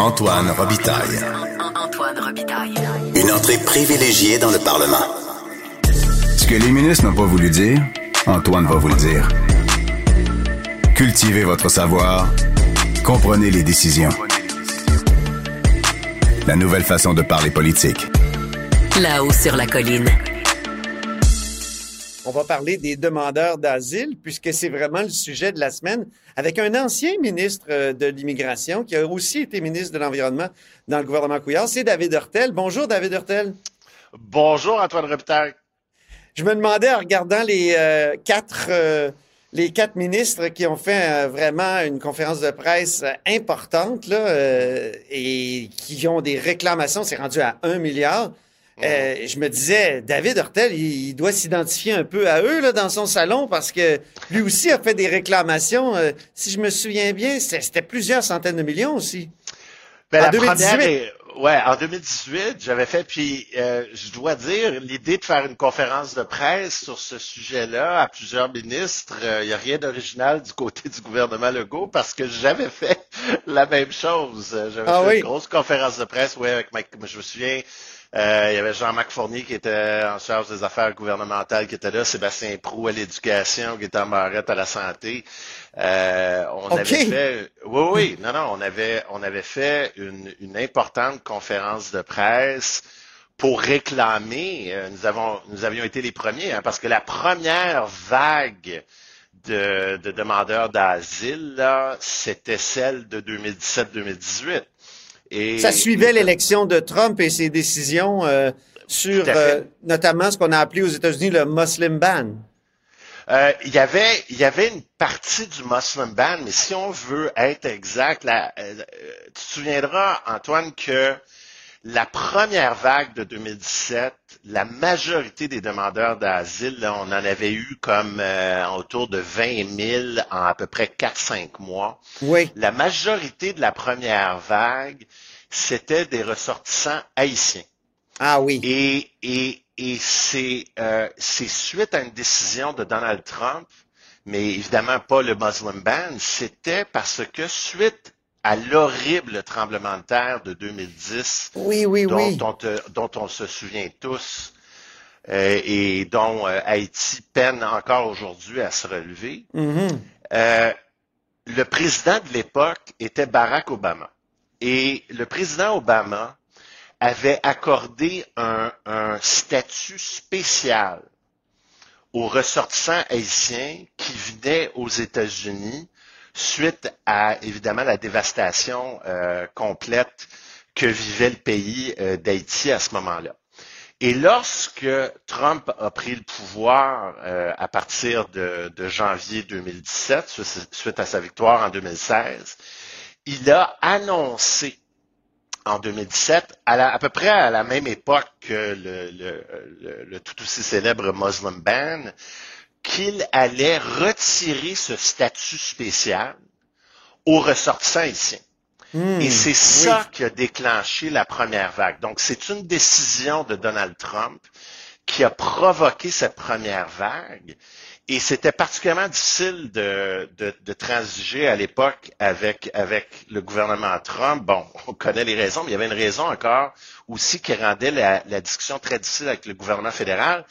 Antoine Robitaille. Antoine Robitaille. Une entrée privilégiée dans le Parlement. Ce que les ministres n'ont pas voulu dire, Antoine va vous le dire. Cultivez votre savoir. Comprenez les décisions. La nouvelle façon de parler politique. Là-haut sur la colline. On va parler des demandeurs d'asile, puisque c'est vraiment le sujet de la semaine, avec un ancien ministre euh, de l'Immigration qui a aussi été ministre de l'Environnement dans le gouvernement Couillard. C'est David Hurtel. Bonjour, David Hurtel. Bonjour, Antoine Robitaille. Je me demandais, en regardant les euh, quatre... euh, les quatre ministres qui ont fait euh, vraiment une conférence de presse importante là, et qui ont des réclamations, c'est rendu à un milliard. Euh, je me disais, David Hurtel, il, il doit s'identifier un peu à eux là, dans son salon parce que lui aussi a fait des réclamations. euh, si je me souviens bien, c'était c'était plusieurs centaines de millions aussi. Ben, En la 2018. première est- ouais, en 2018, j'avais fait, puis euh, je dois dire, l'idée de faire une conférence de presse sur ce sujet-là à plusieurs ministres, il n'y a rien d'original du côté du gouvernement Legault parce que j'avais fait la même chose. J'avais Ah fait oui? une grosse conférence de presse, ouais, avec Mike, je me souviens, euh, il y avait Jean-Marc Fournier qui était en charge des affaires gouvernementales qui était là, Sébastien Prou à l'éducation, Gaétan Barrette à la santé. Euh, on avait fait, oui, oui, non, non, on avait, on avait fait une, une importante conférence de presse pour réclamer. euh, nous avons, nous avions été les premiers, hein, parce que la première vague de, de demandeurs d'asile, c'était celle de 2017-2018. Et Ça suivait l'élection de Trump et ses décisions euh, sur euh, notamment ce qu'on a appelé aux États-Unis le Muslim ban. Euh, il y avait, il y avait une partie du Muslim ban, mais si on veut être exact, euh, euh, tu te souviendras, Antoine, que la première vague de 2017, la majorité des demandeurs d'asile, on en avait eu comme euh, autour de 20 000 en à peu près 4-5 mois. Oui. La majorité de la première vague, c'était des ressortissants haïtiens. Ah oui. Et, et, et c'est euh, c'est suite à une décision de Donald Trump, mais évidemment pas le Muslim ban, c'était parce que suite à l'horrible tremblement de terre de 2010, Oui, oui, dont, oui. dont, dont on se souvient tous, euh, et dont euh, Haïti peine encore aujourd'hui à se relever, Mhm. euh, le président de l'époque était Barack Obama. Et le président Obama avait accordé un, un statut spécial aux ressortissants haïtiens qui venaient aux États-Unis suite à, évidemment, la dévastation euh, complète que vivait le pays euh, d'Haïti à ce moment-là. Et lorsque Trump a pris le pouvoir euh, à partir de, janvier 2017, su- suite à sa victoire en 2016, il a annoncé en 2017, à, peu près à la même époque que le- le tout aussi célèbre Muslim ban, qu'il allait retirer ce statut spécial aux ressortissants haïtiens. Hmm. Et c'est ça qui a déclenché la première vague. Donc, c'est une décision de Donald Trump qui a provoqué cette première vague. Et c'était particulièrement difficile de, de, de transiger à l'époque avec, avec le gouvernement Trump. Bon, on connaît les raisons, mais il y avait une raison encore aussi qui rendait la, la discussion très difficile avec le gouvernement fédéral.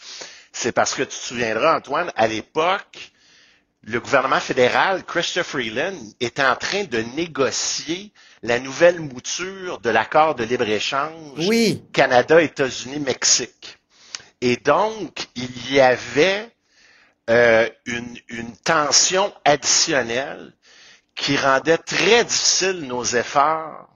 C'est parce que tu te souviendras, Antoine, à l'époque, le gouvernement fédéral, Christopher Freeland, était en train de négocier la nouvelle mouture de l'accord de libre-échange Oui. Canada, États-Unis, Mexique. Et donc, il y avait euh, une, une tension additionnelle qui rendait très difficile nos efforts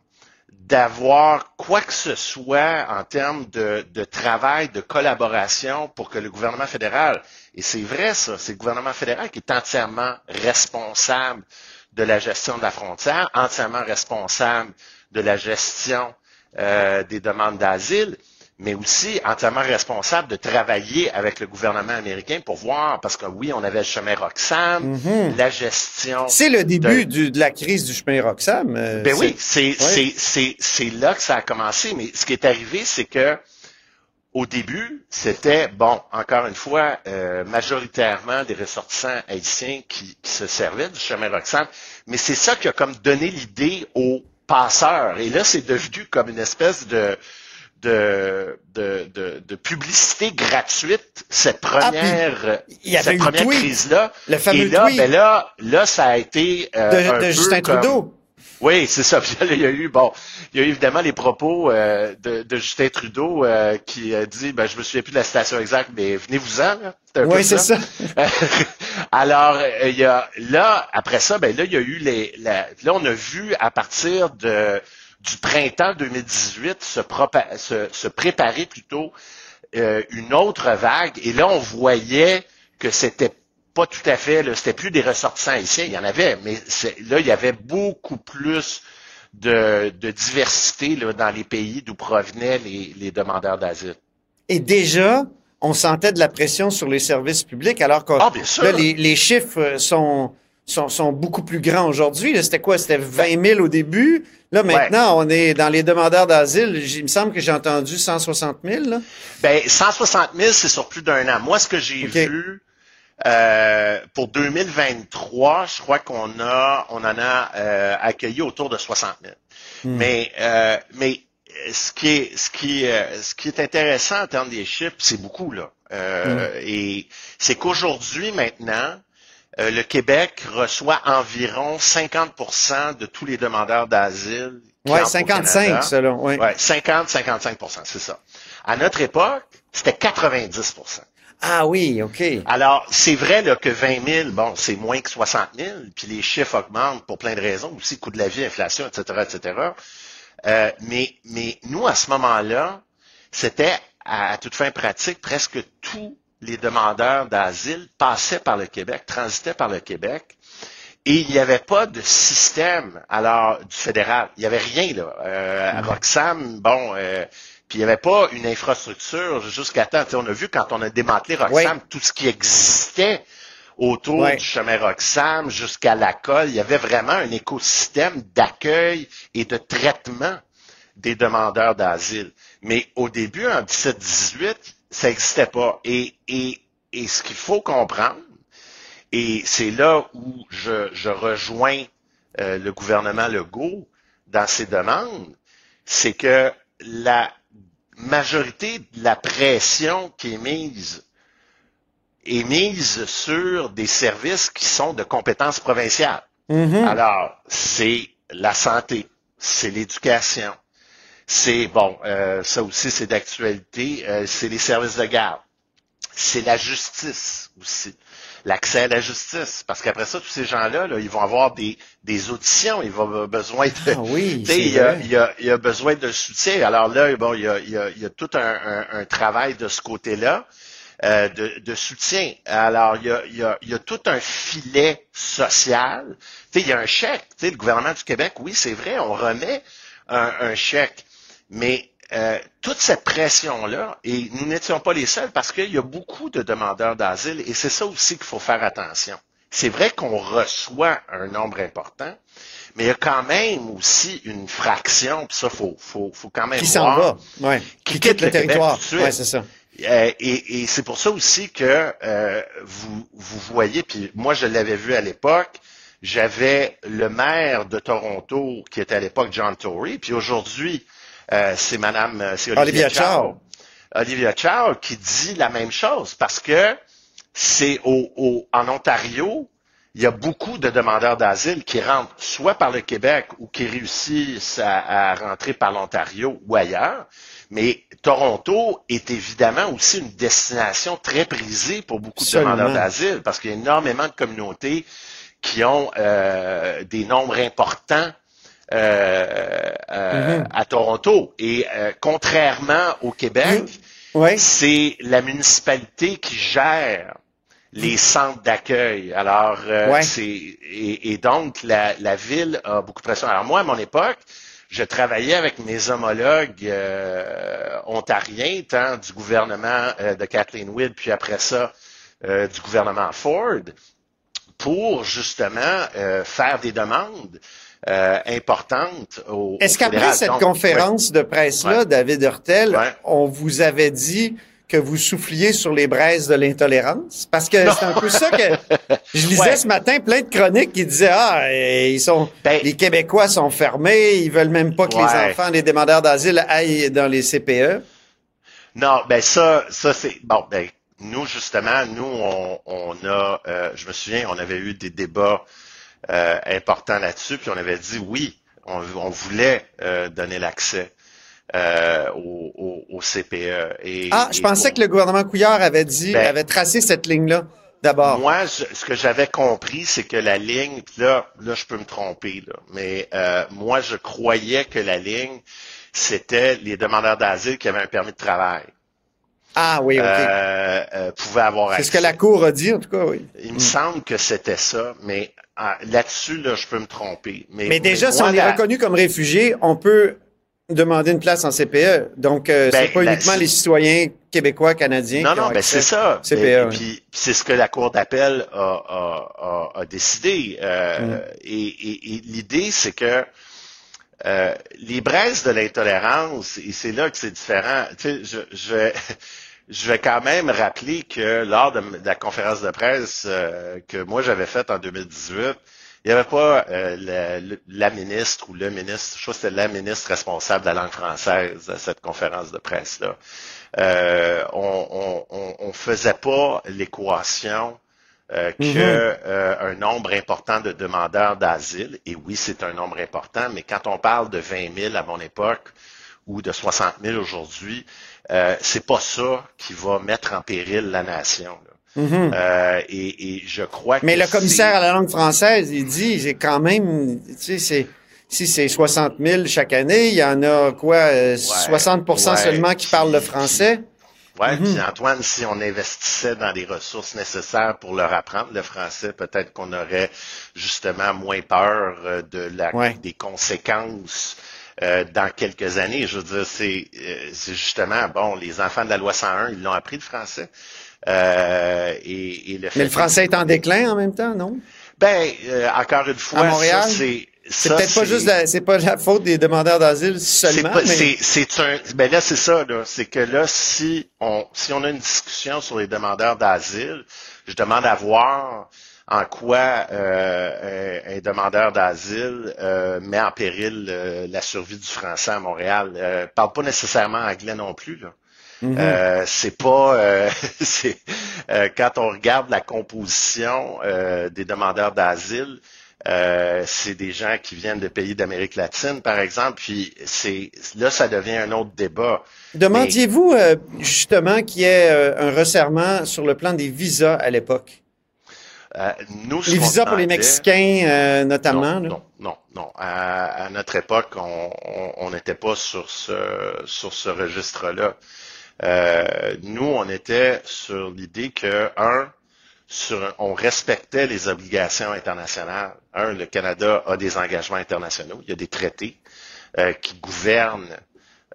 d'avoir quoi que ce soit en termes de, travail, de collaboration pour que le gouvernement fédéral, et c'est vrai ça, c'est le gouvernement fédéral qui est entièrement responsable de la gestion de la frontière, entièrement responsable de la gestion euh, des demandes d'asile, mais aussi entièrement responsable de travailler avec le gouvernement américain pour voir, parce que oui, on avait le chemin Roxham, la gestion. C'est le début de- du- de la crise du chemin Roxham. euh, ben oui, c'est Ouais. là que ça a commencé. Mais ce qui est arrivé, c'est que au début, c'était bon, encore une fois, euh, majoritairement des ressortissants haïtiens qui, qui se servaient du chemin Roxham. Mais c'est ça qui a comme donné l'idée aux passeurs. Et là, c'est devenu comme une espèce de, de, de, de, de publicité gratuite, cette première, Ah, il y avait cette eu le première tweet, crise-là. le fameux Et là, tweet. ben là, là, ça a été euh, de, un de peu Justin comme- Trudeau. oui, c'est ça. Puis là, il y a eu, bon, il y a eu évidemment les propos euh, de, de Justin Trudeau euh, qui a dit, ben, je me souviens plus de la citation exacte, mais venez-vous-en, Oui, c'est ça. Alors, il y a, là, après ça, ben là, il y a eu les, la- là, on a vu à partir de, du printemps 2018 se, propa- se, se préparer plutôt euh, une autre vague. Et là, on voyait que c'était pas tout à fait, c'était plus des ressortissants haïtiens, il y en avait, mais là, il y avait beaucoup plus de, de diversité là, dans les pays d'où provenaient les, les demandeurs d'asile. Et déjà, on sentait de la pression sur les services publics, alors que Ah, les, les chiffres sont, sont, sont beaucoup plus grands aujourd'hui. C'était quoi? C'était 20 000 au début. Là, maintenant, on est dans les demandeurs d'asile. Il me semble que j'ai entendu 160 000. Là. Ben, 160 000, c'est sur plus d'un an. Moi, ce que j'ai vu euh, pour 2023, je crois qu'on a, on en a euh, accueilli autour de 60 000. Mais, euh, mais euh, ce qui est, ce qui, euh, ce qui est intéressant en termes des chiffres, c'est beaucoup là. Euh, Et c'est qu'aujourd'hui, maintenant, euh, le Québec reçoit environ 50% de tous les demandeurs d'asile. au 55, Canada. ça, là. Ouais. Ouais, 50-55% c'est ça. À notre époque, c'était 90% Ah oui, OK. Alors, c'est vrai là, que 20 000, bon, c'est moins que 60 000, puis les chiffres augmentent pour plein de raisons, aussi coût de la vie, inflation, etc., etc. Euh, mais, mais nous, à ce moment-là, c'était, à, à toute fin pratique, presque tous les demandeurs d'asile passaient par le Québec, transitaient par le Québec, et il n'y avait pas de système, alors, du fédéral. Il n'y avait rien, là. Euh, à Roxham, bon, euh, puis il n'y avait pas une infrastructure jusqu'à temps. On a vu quand on a démantelé Roxham, tout ce qui existait autour du chemin Roxham jusqu'à la colle. Il y avait vraiment un écosystème d'accueil et de traitement des demandeurs d'asile. Mais au début, en 17-18, ça n'existait pas. Et, et, et ce qu'il faut comprendre, et c'est là où je, je rejoins euh, le gouvernement Legault dans ses demandes, c'est que la majorité de la pression qui est mise est mise sur des services qui sont de compétences provinciales. Mhm. Alors, c'est la santé, c'est l'éducation, c'est, bon, euh, ça aussi c'est d'actualité, euh, c'est les services de garde, c'est la justice aussi, l'accès à la justice, parce qu'après ça, tous ces gens-là, là, ils vont avoir des, des auditions, ils vont avoir besoin de... Ah oui, il y, a, il, y a, il y a besoin de soutien. Alors là, bon, il y a, il y a, il y a tout un, un- un travail de ce côté-là. euh, de, de soutien. Alors, il y, a, y a, y a tout un filet social. Il y a un chèque. Le gouvernement du Québec, oui, c'est vrai, on remet un, un chèque. Mais euh, toute cette pression-là, et nous n'étions pas les seuls parce qu'il y a beaucoup de demandeurs d'asile et c'est ça aussi qu'il faut faire attention. C'est vrai qu'on reçoit un nombre important, mais il y a quand même aussi une fraction, puis ça, faut, faut, faut quand même Qui s'en va. Ouais. Qui Qui, quitte quitte le, territoire. Ouais, c'est ça. euh, et et c'est pour ça aussi que euh, vous, vous voyez, puis moi je l'avais vu à l'époque, j'avais le maire de Toronto qui était à l'époque John Tory, puis aujourd'hui euh, c'est Madame euh, c'est Olivia, Olivia Chow. Olivia Chow qui dit la même chose parce que c'est au, au- en Ontario, il y a beaucoup de demandeurs d'asile qui rentrent soit par le Québec ou qui réussissent à, à rentrer par l'Ontario ou ailleurs. Mais Toronto est évidemment aussi une destination très prisée pour beaucoup de demandeurs d'asile parce qu'il y a énormément de communautés qui ont euh, des nombres importants euh, euh, Mhm. à Toronto. Et euh, contrairement au Québec, Ouais. c'est la municipalité qui gère les centres d'accueil. Alors, Ouais. c'est et, et donc la, la ville a beaucoup de pression. Alors moi, à mon époque, je travaillais avec mes homologues ontariens, tant du gouvernement de Kathleen Wood, puis après ça du gouvernement Ford, pour justement faire des demandes euh, au, Est-ce qu'après cette Donc, conférence de presse-là, Ouais. David Hurtel, Ouais. on vous avait dit que vous souffliez sur les braises de l'intolérance? Parce que c'est un peu ça que je lisais Ouais. ce matin, plein de chroniques qui disaient ah ils sont Ben- les Québécois sont fermés, ils veulent même pas que les enfants des demandeurs d'asile aillent dans les. CPE. Non, ben ça, ça c'est bon. Ben nous justement, nous on, on a, euh, je me souviens, on avait eu des débats euh, importants là-dessus, puis on avait dit oui, on, on voulait euh, donner l'accès euh, au, au, au CPE. Et, Ah, je et pensais que le gouvernement Couillard avait dit, Ben- avait tracé cette ligne-là d'abord. Moi, je- ce que j'avais compris, c'est que la ligne, là, là, je peux me tromper, là, mais euh, moi, je croyais que la ligne, c'était les demandeurs d'asile qui avaient un permis de travail. Ah oui, ok. euh, euh, pouvaient avoir c'est accès. ce que la Cour a dit, en tout cas, oui. Il me semble que c'était ça, mais ah, là-dessus, là, je peux me tromper. Mais, Mais déjà, si moi, on est reconnu comme réfugié, on peut demander une place en CPE. Donc, euh, Ben, c'est pas uniquement c'est- les citoyens québécois, canadiens Non, qui ont non, ben c'est ça. CPE. Oui. Puis, c'est ce que la Cour d'appel a, a, a, a décidé. Euh, Mm. Et, et- et l'idée, c'est que les braises de l'intolérance, et c'est là que c'est différent. Tu sais, je, je, je vais quand même rappeler que lors de, de la conférence de presse euh, que moi j'avais faite en 2018, il n'y avait pas euh, la, ministre ou le ministre, je crois que c'était la ministre responsable de la langue française à cette conférence de presse-là. Euh, on, on faisait pas l'équation euh, que Mhm. euh, un nombre important de demandeurs d'asile, et oui, c'est un nombre important, mais quand on parle de 20 000 à mon époque ou de 60 000 aujourd'hui, euh, c'est pas ça qui va mettre en péril la nation. là. Mhm. Euh, et, et je crois que Mais le commissaire à la langue française, il dit, c'est quand même, tu sais, si c'est 60 000 chaque année, il y en a quoi, euh, 60 ouais, seulement qui parlent le français? Ouais, Mhm. puis Antoine, si on investissait dans des ressources nécessaires pour leur apprendre le français, peut-être qu'on aurait justement moins peur euh, de la, Ouais. des conséquences euh, dans quelques années. Je veux dire, c'est euh, c'est justement, bon, les enfants de la loi 101, ils l'ont appris le français. Euh, et, et le Mais le français est en déclin en même temps, non? Ben, euh, encore une fois, À Montréal? c'est... C'est peut-être pas juste la, c'est pas la faute des demandeurs d'asile c'est seulement, c'est- c'est un, ben là, c'est ça, là. C'est que là, si on, si on a une discussion sur les demandeurs d'asile, je demande à voir en quoi euh, un, un demandeur d'asile euh, met en péril euh, la survie du français à Montréal. Euh, parle pas nécessairement anglais non plus, là. Mhm. Euh, c'est pas euh, c'est euh, quand on regarde la composition euh, des demandeurs d'asile, euh, c'est des gens qui viennent de pays d'Amérique latine, par exemple, puis c'est là ça devient un autre débat. demandiez-vous euh, justement qu'il y ait euh, un resserrement sur le plan des visas à l'époque? Euh, nous, Les visas pour les Mexicains, euh, notamment. Non, là? non, non, non. À, à notre époque, on n'était pas sur ce sur ce registre-là. Euh, nous, on était sur l'idée que un, sur, on respectait les obligations internationales. Un, le Canada a des engagements internationaux, il y a des traités euh, qui gouvernent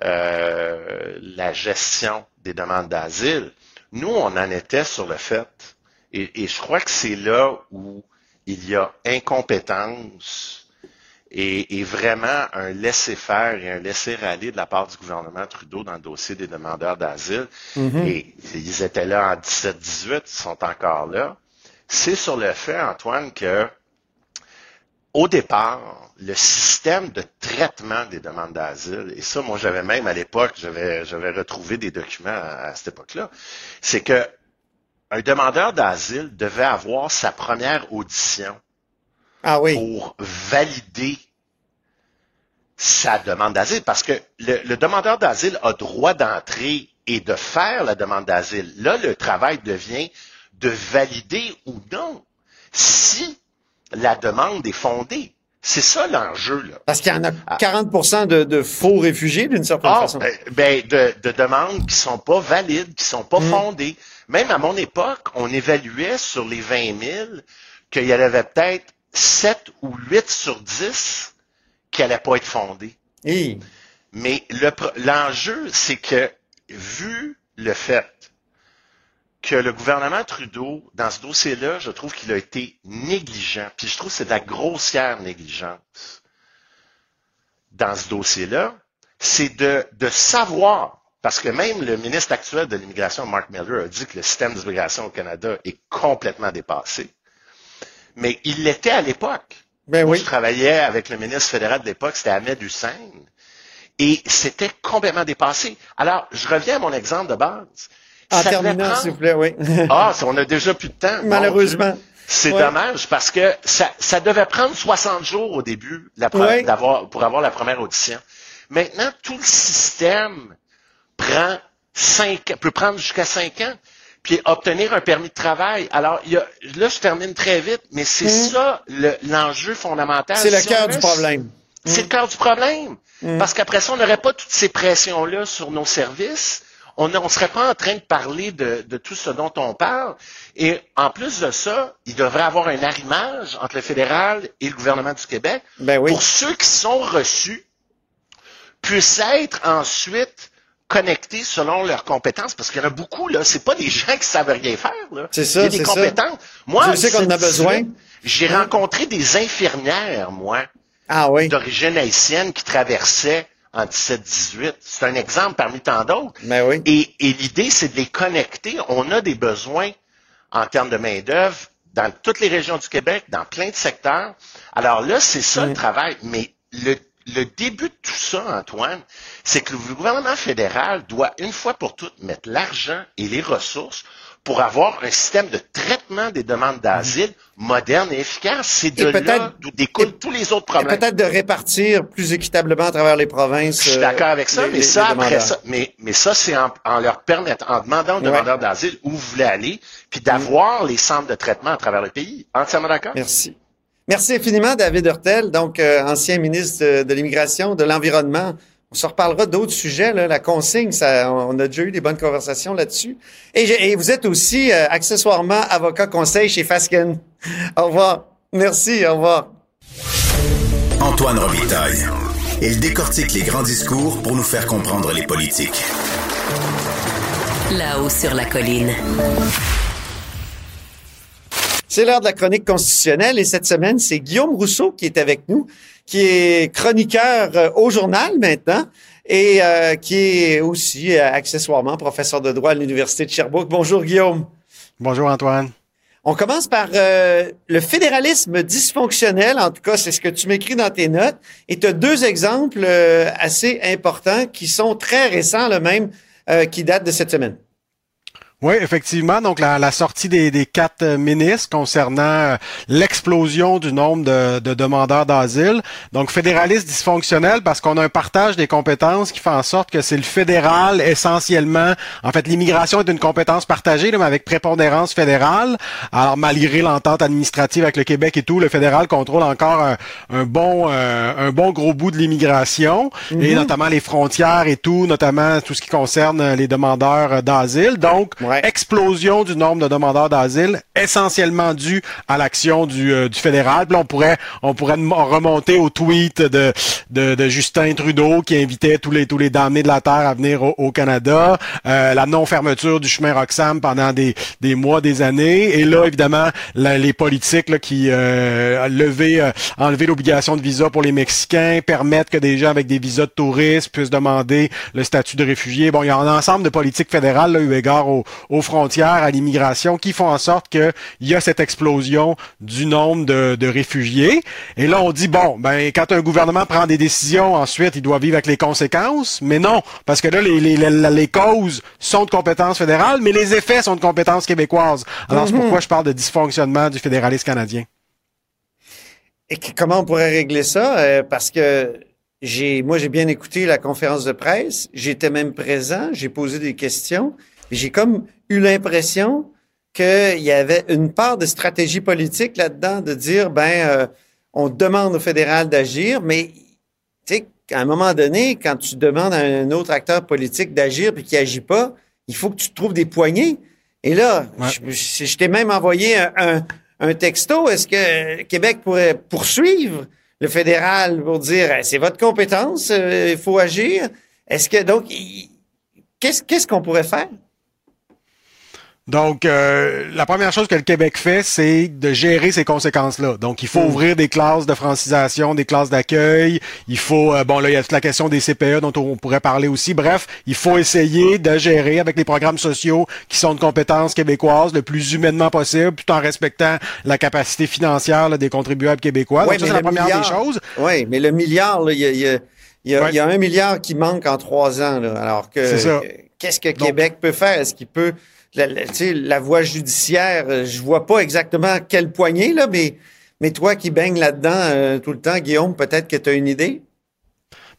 euh, la gestion des demandes d'asile. Nous, on en était sur le fait, et, et je crois que c'est là où il y a incompétence et, et vraiment un laisser-faire et un laisser-aller de la part du gouvernement Trudeau dans le dossier des demandeurs d'asile. Mhm. Et ils étaient là en 17-18, ils sont encore là. C'est sur le fait, Antoine, que au départ, le système de traitement des demandes d'asile, et ça, moi, j'avais même à l'époque, j'avais, j'avais retrouvé des documents à, à cette époque-là, c'est que un demandeur d'asile devait avoir sa première audition Ah oui. pour valider sa demande d'asile, parce que le, le demandeur d'asile a droit d'entrer et de faire la demande d'asile. Là, le travail devient de valider ou non si la demande est fondée. C'est ça l'enjeu, là. Parce qu'il y en a 40 de, de faux réfugiés, d'une certaine Ah, façon. ben, ben, de, de demandes qui sont pas valides, qui sont pas Mm. fondées. Même à mon époque, on évaluait sur les 20 000 qu'il y en avait peut-être 7 ou 8 sur 10 qui n'allaient pas être fondées. Hi. Mais le l'enjeu, c'est que, vu le fait que le gouvernement Trudeau, dans ce dossier-là, je trouve qu'il a été négligent. Puis je trouve que c'est de la grossière négligence dans ce dossier-là. C'est de, de savoir Parce que même le ministre actuel de l'immigration, Mark Miller, a dit que le système d'immigration au Canada est complètement dépassé. Mais il l'était à l'époque. Ben oui. je travaillais avec le ministre fédéral de l'époque, c'était Ahmed Hussein, et c'était complètement dépassé. Alors, je reviens à mon exemple de base. En Ça terminant, prendre- s'il vous plaît, oui. Ah, on a déjà plus de temps. Malheureusement. C'est Ouais. dommage parce que ça, ça devait prendre 60 jours au début la Ouais. pour avoir la première audition. Maintenant, tout le système prend cinq, peut prendre jusqu'à 5 ans, puis obtenir un permis de travail. Alors, il y a, là, je termine très vite, mais c'est ça le- l'enjeu fondamental. Mm. C'est le on cœur du problème. c'est le cœur du problème. Parce qu'après ça, on n'aurait pas toutes ces pressions-là sur nos services. On ne serait pas en train de parler de, de tout ce dont on parle. Et en plus de ça, il devrait y avoir un arrimage entre le fédéral et le gouvernement du Québec Ben oui. pour ceux qui sont reçus puissent être ensuite connectés selon leurs compétences. Parce qu'il y en a beaucoup, là, c'est pas des gens qui savent rien faire, là. C'est ça, Il y a des ça. compétences. Moi, Je sais qu'on a 17, besoin. J'ai rencontré des infirmières, moi, Ah oui. d'origine haïtienne qui traversaient en 17-18. C'est un exemple parmi tant d'autres. Ben oui. Et, et l'idée, c'est de les connecter. On a des besoins en termes de main-d'œuvre dans toutes les régions du Québec, dans plein de secteurs. Alors là, c'est ça Mm. le travail. Mais le, le début de tout ça, Antoine, c'est que le gouvernement fédéral doit une fois pour toutes mettre l'argent et les ressources pour avoir un système de traitement des demandes d'asile moderne et efficace. C'est de là d'où découlent tous les autres Et problèmes. peut-être de répartir plus équitablement à travers les provinces. Je suis euh, d'accord avec ça, les- mais les- ça, les après ça, mais, mais ça, c'est en, en leur permettant, en demandant aux Ouais. demandeurs d'asile où vous voulez aller, puis d'avoir les centres de traitement à travers le pays. Entièrement d'accord? Merci. Merci infiniment, David Hurtel, donc euh, ancien ministre de, de l'Immigration, de l'Environnement. On se reparlera d'autres sujets. Là. La consigne, ça, on a déjà eu des bonnes conversations là-dessus. Et vous êtes aussi euh, accessoirement avocat conseil chez Fasken. Au revoir. Merci, au revoir. Antoine Robitaille. Il décortique les grands discours pour nous faire comprendre les politiques. Là-haut sur la colline. C'est l'heure de la chronique constitutionnelle et cette semaine, c'est Guillaume Rousseau qui est avec nous, qui est chroniqueur euh, au journal maintenant et euh, qui est aussi euh, accessoirement professeur de droit à l'Université de Sherbrooke. Bonjour Guillaume. Bonjour Antoine. On commence par euh, le fédéralisme dysfonctionnel, en tout cas c'est ce que tu m'écris dans tes notes, et tu as deux exemples euh, assez importants qui sont très récents, le même, euh, qui datent de cette semaine. Oui, effectivement. Donc, la, la sortie des, des quatre euh, ministres concernant euh, l'explosion du nombre de, de demandeurs d'asile. Donc, fédéraliste dysfonctionnel parce qu'on a un partage des compétences qui fait en sorte que c'est le fédéral essentiellement. En fait, l'immigration est une compétence partagée, là, mais avec prépondérance fédérale. Alors, malgré l'entente administrative avec le Québec et tout, le fédéral contrôle encore un, un bon, euh, un bon gros bout de l'immigration et notamment les frontières et tout, notamment tout ce qui concerne euh, les demandeurs d'asile. Donc, Ouais. Explosion du nombre de demandeurs d'asile, essentiellement dû à l'action du, euh, du fédéral. Puis là, on pourrait, on pourrait remonter au tweet de, de, de Justin Trudeau qui invitait tous les, tous les damnés de la terre à venir au, Canada, euh, la non-fermeture du chemin Roxham pendant des, des mois, des années, et là, évidemment, les politiques là, qui euh, lever, euh, enlever l'obligation de visa pour les Mexicains, permettre que des gens avec des visas de tourisme puissent demander le statut de réfugié. Bon, il y a un ensemble de politiques fédérales, là, eu égard au, aux frontières, à l'immigration, qui font en sorte qu'il y a cette explosion du nombre de, de réfugiés. Et là, on dit, bon, ben, quand un gouvernement prend des décisions, ensuite, il doit vivre avec les conséquences. Mais non, parce que là, les, les, les, les causes sont de compétences fédérales, mais les effets sont de compétences québécoises. Alors, c'est pourquoi je parle de dysfonctionnement du fédéralisme canadien. Et comment on pourrait régler ça? Euh, parce que j'ai, moi, j'ai bien écouté la conférence de presse. J'étais même présent. J'ai posé des questions. J'ai comme eu l'impression qu'il y avait une part de stratégie politique là-dedans de dire, ben, euh, on demande au fédéral d'agir, mais tu sais, à un moment donné, quand tu demandes à un autre acteur politique d'agir puis qu'il agit pas, il faut que tu trouves des poignées. Et là, Ouais. je, je- je t'ai même envoyé un, un- un texto. Est-ce que Québec pourrait poursuivre le fédéral pour dire c'est votre compétence, euh, il faut agir? Est-ce que donc qu'est-ce qu'on pourrait faire? Donc, euh, la première chose que le Québec fait, c'est de gérer ces conséquences-là. Donc, il faut Mm. ouvrir des classes de francisation, des classes d'accueil. Il faut, euh, bon, là, il y a toute la question des CPE dont on pourrait parler aussi. Bref, il faut essayer de gérer avec les programmes sociaux qui sont de compétences québécoises le plus humainement possible, tout en respectant la capacité financière là, des contribuables québécois. Ouais, Donc, ça, mais c'est la le première milliard- des choses. Oui, mais le milliard, là, il y a, il y a- il y a- Ouais. il y a un milliard qui manque en trois ans. Là, alors que qu'est-ce que Donc- Québec peut faire? Est-ce qu'il peut la, voie judiciaire, euh, je vois pas exactement quelle poignée, là, mais, mais toi qui baignes là-dedans euh, tout le temps, Guillaume, peut-être que tu as une idée?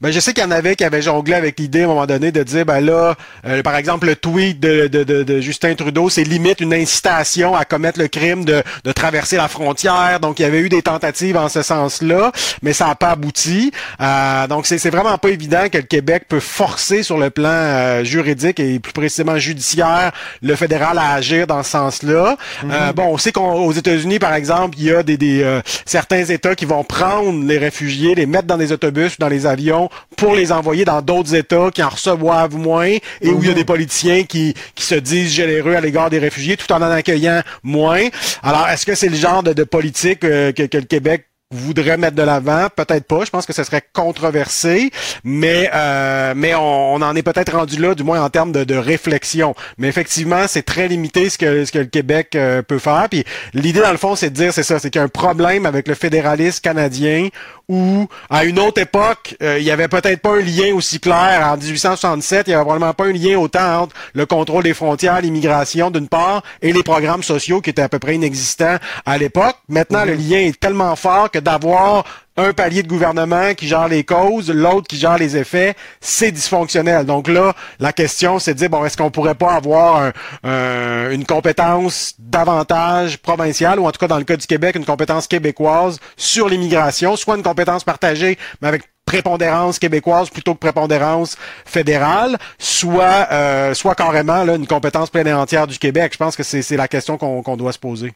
Ben, je sais qu'il y en avait qui avaient jonglé avec l'idée à un moment donné de dire, ben là, euh, par exemple, le tweet de, de, de, de Justin Trudeau, c'est limite une incitation à commettre le crime de, de traverser la frontière. Donc, il y avait eu des tentatives en ce sens-là, mais ça n'a pas abouti. Euh, donc, c'est vraiment pas évident que le Québec peut forcer sur le plan euh, juridique et plus précisément judiciaire le fédéral à agir dans ce sens-là. Euh, bon, on sait qu'aux États-Unis, par exemple, il y a des, des euh, certains États qui vont prendre les réfugiés, les mettre dans des autobus ou dans les avions pour les envoyer dans d'autres États qui en reçoivent moins et où il y a des politiciens qui, qui se disent généreux à l'égard des réfugiés tout en en accueillant moins. Alors, est-ce que c'est le genre de, de politique euh, que, que le Québec voudrait mettre de l'avant, peut-être pas. Je pense que ce serait controversé, mais euh, mais on, on en est peut-être rendu là, du moins en termes de, de réflexion. Mais effectivement, c'est très limité ce que ce que le Québec euh, peut faire. Puis l'idée dans le fond, c'est de dire, c'est ça, c'est qu'il y a un problème avec le fédéralisme canadien où à une autre époque, euh, il y avait peut-être pas un lien aussi clair. En 1867, il y avait probablement pas un lien autant entre le contrôle des frontières, l'immigration d'une part, et les programmes sociaux qui étaient à peu près inexistants à l'époque. Maintenant, le lien est tellement fort que d'avoir un palier de gouvernement qui gère les causes, l'autre qui gère les effets, c'est dysfonctionnel. Donc là, la question, c'est de dire, bon, est-ce qu'on pourrait pas avoir un- un- une compétence davantage provinciale, ou en tout cas dans le cas du Québec, une compétence québécoise sur l'immigration, soit une compétence partagée, mais avec prépondérance québécoise plutôt que prépondérance fédérale, soit euh, soit carrément là, une compétence pleine et entière du Québec. Je pense que c'est la question qu'on qu'on doit se poser.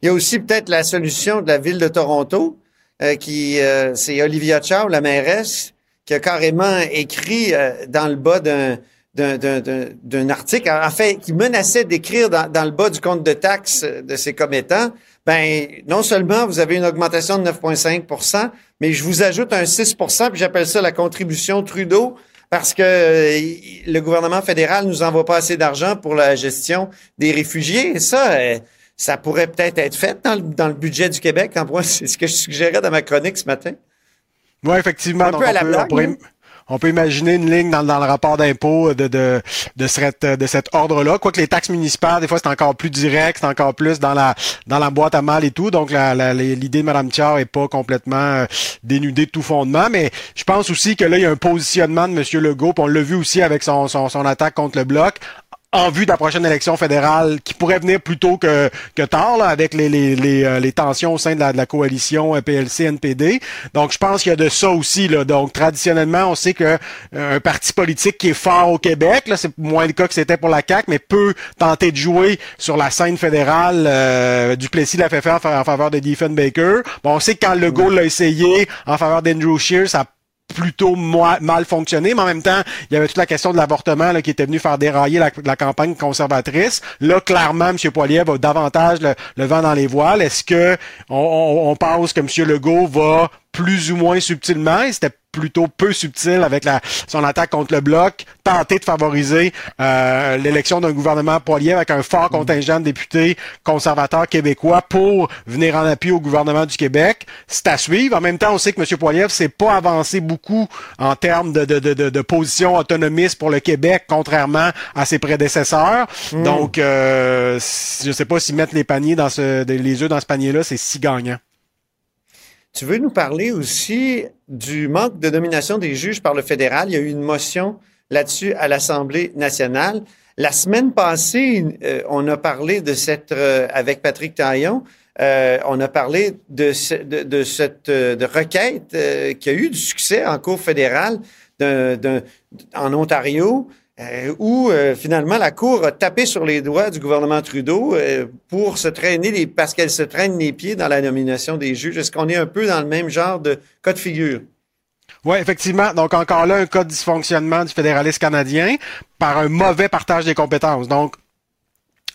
Il y a aussi peut-être la solution de la ville de Toronto, euh, qui euh, c'est Olivia Chow, la mairesse, qui a carrément écrit euh, dans le bas d'un d'un, article, en fait, qui menaçait d'écrire dans, dans le bas du compte de taxes de ses commettants, ben non seulement vous avez une augmentation de 9,5% mais je vous ajoute un 6% puis j'appelle ça la contribution Trudeau, parce que euh, le gouvernement fédéral nous envoie pas assez d'argent pour la gestion des réfugiés. Ça, euh, ça pourrait peut-être être fait dans le, dans le budget du Québec. En point, c'est ce que je suggérais dans ma chronique ce matin. Oui, effectivement. Un Donc, peu à la peut, blague, on, pourrait, hein? on peut imaginer une ligne dans, dans le rapport d'impôt de, de, de, cette, de cet ordre-là. Quoique les taxes municipales, des fois, c'est encore plus direct, c'est encore plus dans la dans la boîte à mal et tout. Donc, la- la- l'idée de Mme Thiard est pas complètement euh, dénudée de tout fondement. Mais je pense aussi que là, il y a un positionnement de M. Legault, puis on l'a vu aussi avec son, son, son attaque contre le Bloc, en vue de la prochaine élection fédérale qui pourrait venir plus tôt que, que tard avec euh, les tensions au sein de la, coalition euh, PLC-NPD. Donc je pense qu'il y a de ça aussi. Donc traditionnellement, on sait que euh, un parti politique qui est fort au Québec, là, c'est moins le cas que c'était pour la CAQ, mais peut tenter de jouer sur la scène fédérale euh, du Plessis l'a fait faire en fa- en faveur de Diefenbaker. Bon, on sait que quand Legault l'a essayé en faveur d'Andrew Scheer, ça plutôt mal fonctionné, mais en même temps, il y avait toute la question de l'avortement qui était venu faire dérailler la, campagne conservatrice. Là, clairement, M. Poilier va davantage le, vent dans les voiles. Est-ce que on, pense que M. Legault va plus ou moins subtilement, plutôt peu subtil avec la, son attaque contre le bloc, tenter de favoriser euh, l'élection d'un gouvernement Poilier avec un fort contingent de députés conservateurs québécois pour venir en appui au gouvernement du Québec. C'est à suivre. En même temps, on sait que M. Poiliev s'est pas avancé beaucoup en termes de, de, de, de, de position autonomiste pour le Québec, contrairement à ses prédécesseurs. Donc, euh, je sais pas si mettre les paniers dans ce, les œufs dans ce panier-là, c'est si gagnant. Tu veux nous parler aussi du manque de nomination des juges par le fédéral? Il y a eu une motion là-dessus à l'Assemblée nationale. La semaine passée, euh, on a parlé de cette, euh, avec Patrick Taillon, euh, on a parlé de, de, cette euh, de requête euh, qui a eu du succès en cour fédérale d'un- d'un- en Ontario, euh, où euh, finalement la Cour a tapé sur les doigts du gouvernement Trudeau euh, pour se traîner parce qu'elle se traîne les pieds dans la nomination des juges. Est-ce qu'on est un peu dans le même genre de cas de figure? Oui, effectivement. Donc, encore là, un cas de dysfonctionnement du fédéralisme canadien par un mauvais partage des compétences. Donc,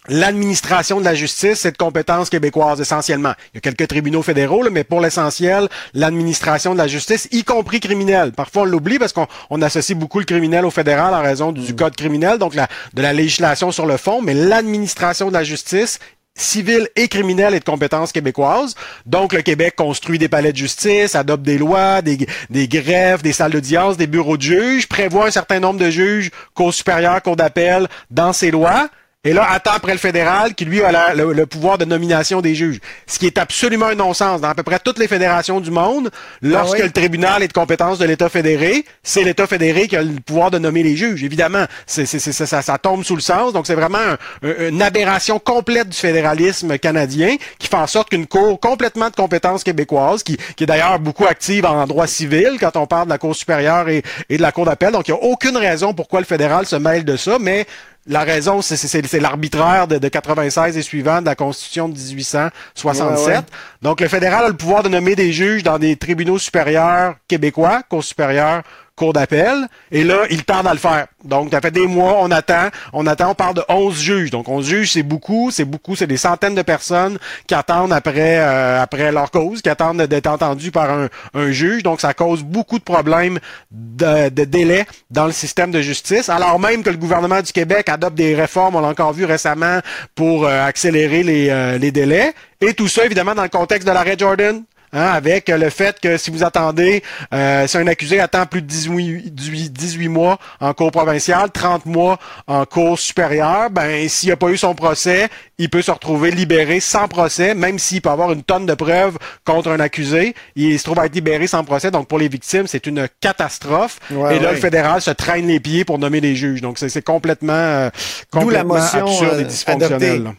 L'administration de la justice, c'est de compétence québécoise essentiellement. Il y a quelques tribunaux fédéraux, là, mais pour l'essentiel, l'administration de la justice, y compris criminelle. Parfois, on l'oublie parce qu'on on associe beaucoup le criminel au fédéral en raison du, code criminel, donc la, de la législation sur le fond, mais l'administration de la justice civile et criminelle est de compétence québécoise. Donc, le Québec construit des palais de justice, adopte des lois, des, des greffes, des salles d'audience, des bureaux de juges, prévoit un certain nombre de juges, cour supérieure, cour d'appel, dans ses lois. Et là, attend après le fédéral qui, lui, a le, pouvoir de nomination des juges. Ce qui est absolument un non-sens. Dans à peu près toutes les fédérations du monde, lorsque ah le tribunal est de compétence de l'État fédéré, c'est l'État fédéré qui a le pouvoir de nommer les juges. Évidemment, c'est, ça, ça, tombe sous le sens. Donc, c'est vraiment une aberration complète du fédéralisme canadien qui fait en sorte qu'une cour complètement de compétence québécoise, qui, qui est d'ailleurs beaucoup active en droit civil quand on parle de la Cour supérieure et, et de la Cour d'appel. Donc, il n'y a aucune raison pourquoi le fédéral se mêle de ça, mais la raison, c'est l'arbitraire de, de, 96 et suivant de la Constitution de 1867. Donc, le fédéral a le pouvoir de nommer des juges dans des tribunaux supérieurs québécois, cours supérieurs cour d'appel. Et là, il tarde à le faire. Donc, ça fait des mois, on attend, on attend, on parle de 11 juges. Donc, 11 juges, c'est beaucoup, c'est beaucoup, c'est des centaines de personnes qui attendent après, euh, après leur cause, qui attendent d'être entendues par un, un, juge. Donc, ça cause beaucoup de problèmes de, de, délai dans le système de justice. Alors même que le gouvernement du Québec adopte des réformes, on l'a encore vu récemment, pour euh, accélérer les, euh, les délais. Et tout ça, évidemment, dans le contexte de l'arrêt Jordan, Hein, avec le fait que si vous attendez, euh, si un accusé attend plus de 18, 18, mois en cour provinciale, 30 mois en cour supérieure, ben s'il n'a pas eu son procès, il peut se retrouver libéré sans procès, même s'il peut avoir une tonne de preuves contre un accusé. Il se trouve à être libéré sans procès. Donc pour les victimes, c'est une catastrophe. Et là, le fédéral se traîne les pieds pour nommer les juges. Donc c'est complètement, euh, complètement absurde et euh, dysfonctionnel.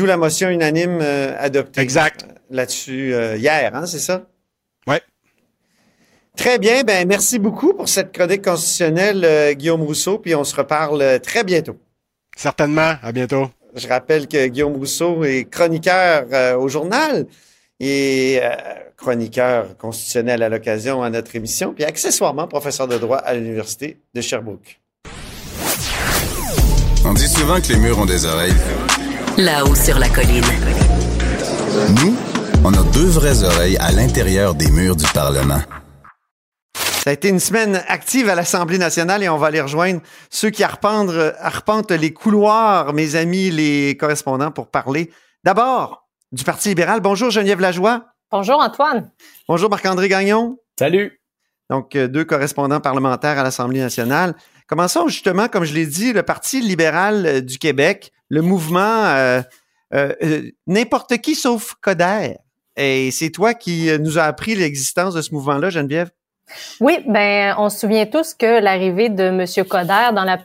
D'où la motion unanime adoptée. Exact là-dessus euh, hier, hein, c'est ça? Oui. Très bien, ben merci beaucoup pour cette chronique constitutionnelle, euh, Guillaume Rousseau, puis on se reparle euh, très bientôt. Certainement, à bientôt. Je rappelle que Guillaume Rousseau est chroniqueur au journal et chroniqueur constitutionnel à l'occasion à notre émission, puis accessoirement professeur de droit à l'Université de Sherbrooke. On dit souvent que les murs ont des oreilles. Là-haut sur la colline. Nous, on a deux vraies oreilles à l'intérieur des murs du Parlement. Ça a été une semaine active à l'Assemblée nationale et on va aller rejoindre ceux qui arpentent, les couloirs, mes amis, les correspondants, pour parler d'abord du Parti libéral. Bonjour Geneviève Lajoie. Bonjour Antoine. Bonjour Marc-André Gagnon. Salut. Donc, euh, deux correspondants parlementaires à l'Assemblée nationale. Commençons justement, comme je l'ai dit, le Parti libéral euh, du Québec, le mouvement euh, euh, euh, n'importe qui sauf Coder. Et c'est toi qui nous as appris l'existence de ce mouvement-là, Geneviève? Oui, ben on se souvient tous que l'arrivée de M. Coder dans la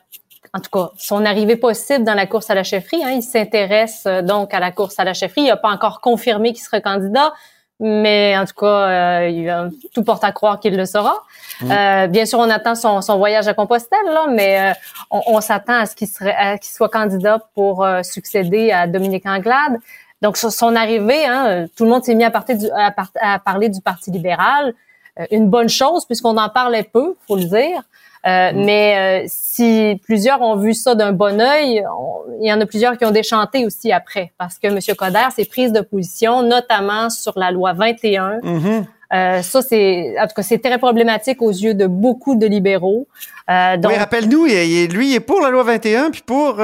en tout cas, son arrivée possible dans la course à la chefferie. Hein, il s'intéresse donc à la course à la chefferie. Il n'a pas encore confirmé qu'il serait candidat, mais en tout cas, euh, tout porte à croire qu'il le sera. Mm. Euh, bien sûr, on attend son, son, voyage à Compostelle, là, mais euh, on, on s'attend à ce qu'il qu'il soit candidat pour euh, succéder à Dominique Anglade. Donc, sur son arrivée, hein, tout le monde s'est mis à, du, à, parler du Parti libéral. une bonne chose, puisqu'on en parlait peu, faut le dire. Euh, mm. Mais euh, si plusieurs ont vu ça d'un bon œil, il y en a plusieurs qui ont déchanté aussi après, parce que M. Coder s'est prise de position, notamment sur la loi 21. Mm-hmm. Euh, ça, c'est en tout cas, c'est très problématique aux yeux de beaucoup de libéraux. Euh, donc, oui, rappelle-nous, lui, il est pour la loi 21, puis pour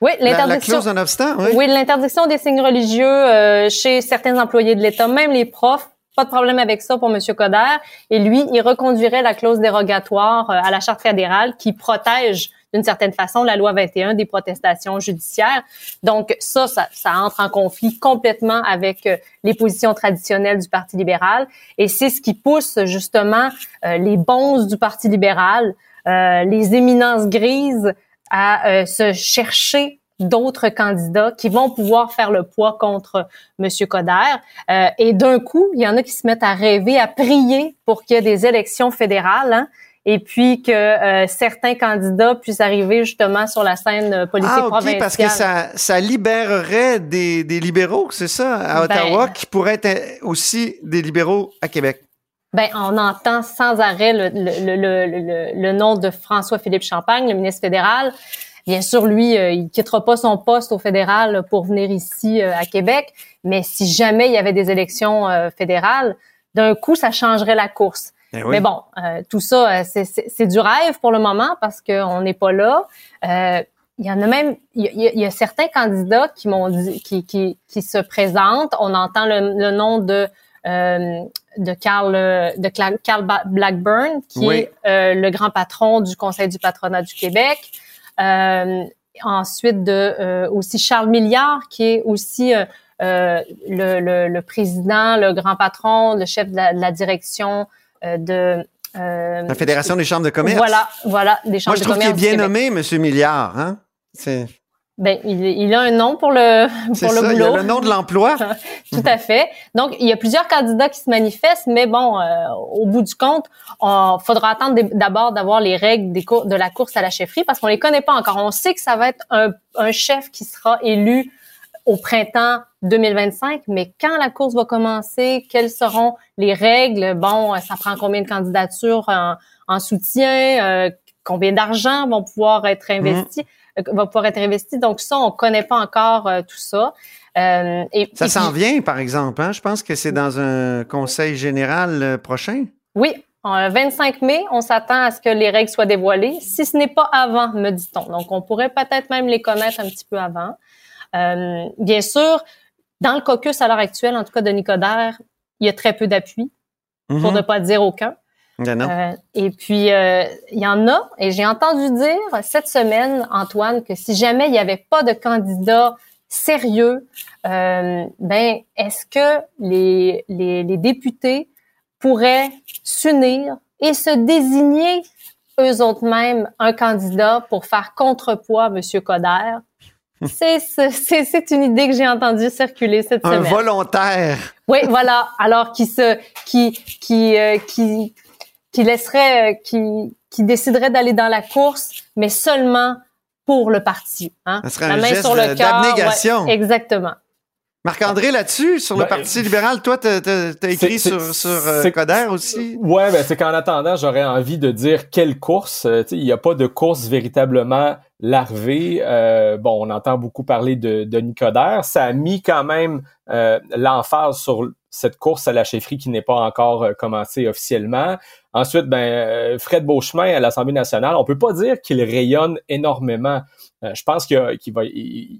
oui, l'interdiction. La, clause Oui, oui l'interdiction des signes religieux chez certains employés de l'État, même les profs pas de problème avec ça pour M. Coder. Et lui, il reconduirait la clause dérogatoire euh, à la Charte fédérale qui protège d'une certaine façon la loi 21 des protestations judiciaires. Donc ça, ça, entre en conflit complètement avec euh, les positions traditionnelles du Parti libéral. Et c'est ce qui pousse justement euh, les bons du Parti libéral, les éminences grises à se chercher d'autres candidats qui vont pouvoir faire le poids contre Monsieur Coder. Euh, et d'un coup, il y en a qui se mettent à rêver, à prier pour qu'il y ait des élections fédérales. Hein, et puis que euh, certains candidats puissent arriver justement sur la scène euh, politique ah, okay, parce que ça, ça libérerait des, des libéraux, c'est ça, à ben, Ottawa, qui pourraient être aussi des libéraux à Québec. Ben, on entend sans arrêt le, le, le, le nom de François-Philippe Champagne, le ministre fédéral, bien sûr, lui, euh, il quittera pas son poste au fédéral pour venir ici à Québec, mais si jamais il y avait des élections fédérales, d'un coup, ça changerait la course. Eh mais bon, tout ça, c'est du rêve pour le moment parce qu'on n'est pas là. il y en a même, il y a, certains candidats qui m'ont dit, qui, qui, qui, se présentent. On entend le, nom de de Carl de Carl Blackburn, qui est euh, le grand patron du Conseil du patronat du Québec. Euh, ensuite de euh, aussi Charles Milliard, qui est aussi le, le, le, président, le grand patron, le chef de la, direction de la Fédération des chambres de commerce. Voilà, voilà, des chambres Moi, je trouve qu'il est bien nommé, Monsieur Milliard. Hein? C'est ben, il, il, a un nom pour le pour le ça, boulot. Il a le nom de l'emploi. Tout à fait. Donc, il y a plusieurs candidats qui se manifestent, mais bon, euh, au bout du compte, il faudra attendre d'abord d'avoir les règles des cours, de la course à la chefferie parce qu'on les connaît pas encore. On sait que ça va être un, un chef qui sera élu au printemps 2025, mais quand la course va commencer, quelles seront les règles? Bon, ça prend combien de candidatures en, en soutien? Euh, Combien d'argent vont pouvoir être mhm. investis va pouvoir être investi. Donc ça, on connaît pas encore euh, tout ça. Euh, et, ça s'en vient, par exemple. Hein? Je pense que c'est dans un conseil général euh, prochain. Oui, le 25 mai, on s'attend à ce que les règles soient dévoilées, si ce n'est pas avant, me dit-on. Donc, on pourrait peut-être même les connaître un petit peu avant. Euh, bien sûr, dans le caucus à l'heure actuelle, en tout cas de Nicodère, il y a très peu d'appui, pour mm-hmm. ne pas dire aucun. Euh, et puis, euh, il y en a, et j'ai entendu dire cette semaine, Antoine, que si jamais il n'y avait pas de candidat sérieux, euh, ben, est-ce que les, les, les députés pourraient s'unir et se désigner eux autres mêmes un candidat pour faire contrepoids à M. Coder? C'est une idée que j'ai entendue circuler cette semaine. Un volontaire. Oui, voilà. Alors qui se qui qui euh, qui qui laisserait, euh, qui, qui déciderait d'aller dans la course, mais seulement pour le parti. Hein? Ça serait la un main sur le d'abnégation. exactement. Marc-André, là-dessus, sur le ben, Parti libéral, toi, tu as, écrit sur, sur euh, Coder aussi? Ouais, ben, c'est qu'en attendant, j'aurais envie de dire quelle course. Euh, il n'y a pas de course véritablement larvée. Euh, bon, on entend beaucoup parler de, de Nicodère. Ça a mis quand même l'emphase sur cette course à la chefferie qui n'est pas encore commencée officiellement. Ensuite, ben, Fred Beauchemin à l'Assemblée nationale, on peut pas dire qu'il rayonne énormément. je pense qu'il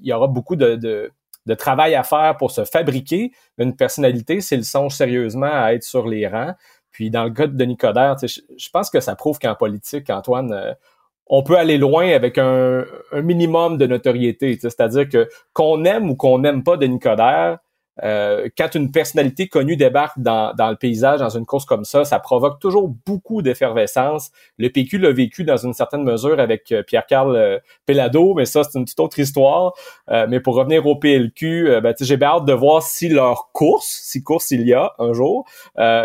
y, aura beaucoup de travail à faire pour se fabriquer une personnalité s'il songe sérieusement à être sur les rangs. Puis dans le cas de Denis Coderre, je pense que ça prouve qu'en politique, Antoine, euh, on peut aller loin avec un, un minimum de notoriété. C'est-à-dire que qu'on aime ou qu'on n'aime pas Denis Coderre, euh, quand une personnalité connue débarque dans, dans, le paysage, dans une course comme ça, ça provoque toujours beaucoup d'effervescence. Le PQ l'a vécu dans une certaine mesure avec euh, Pierre-Carl euh, Pellado, mais ça, c'est une toute autre histoire. mais pour revenir au PLQ, ben, j'ai hâte de voir si leur course, si course il y a un jour,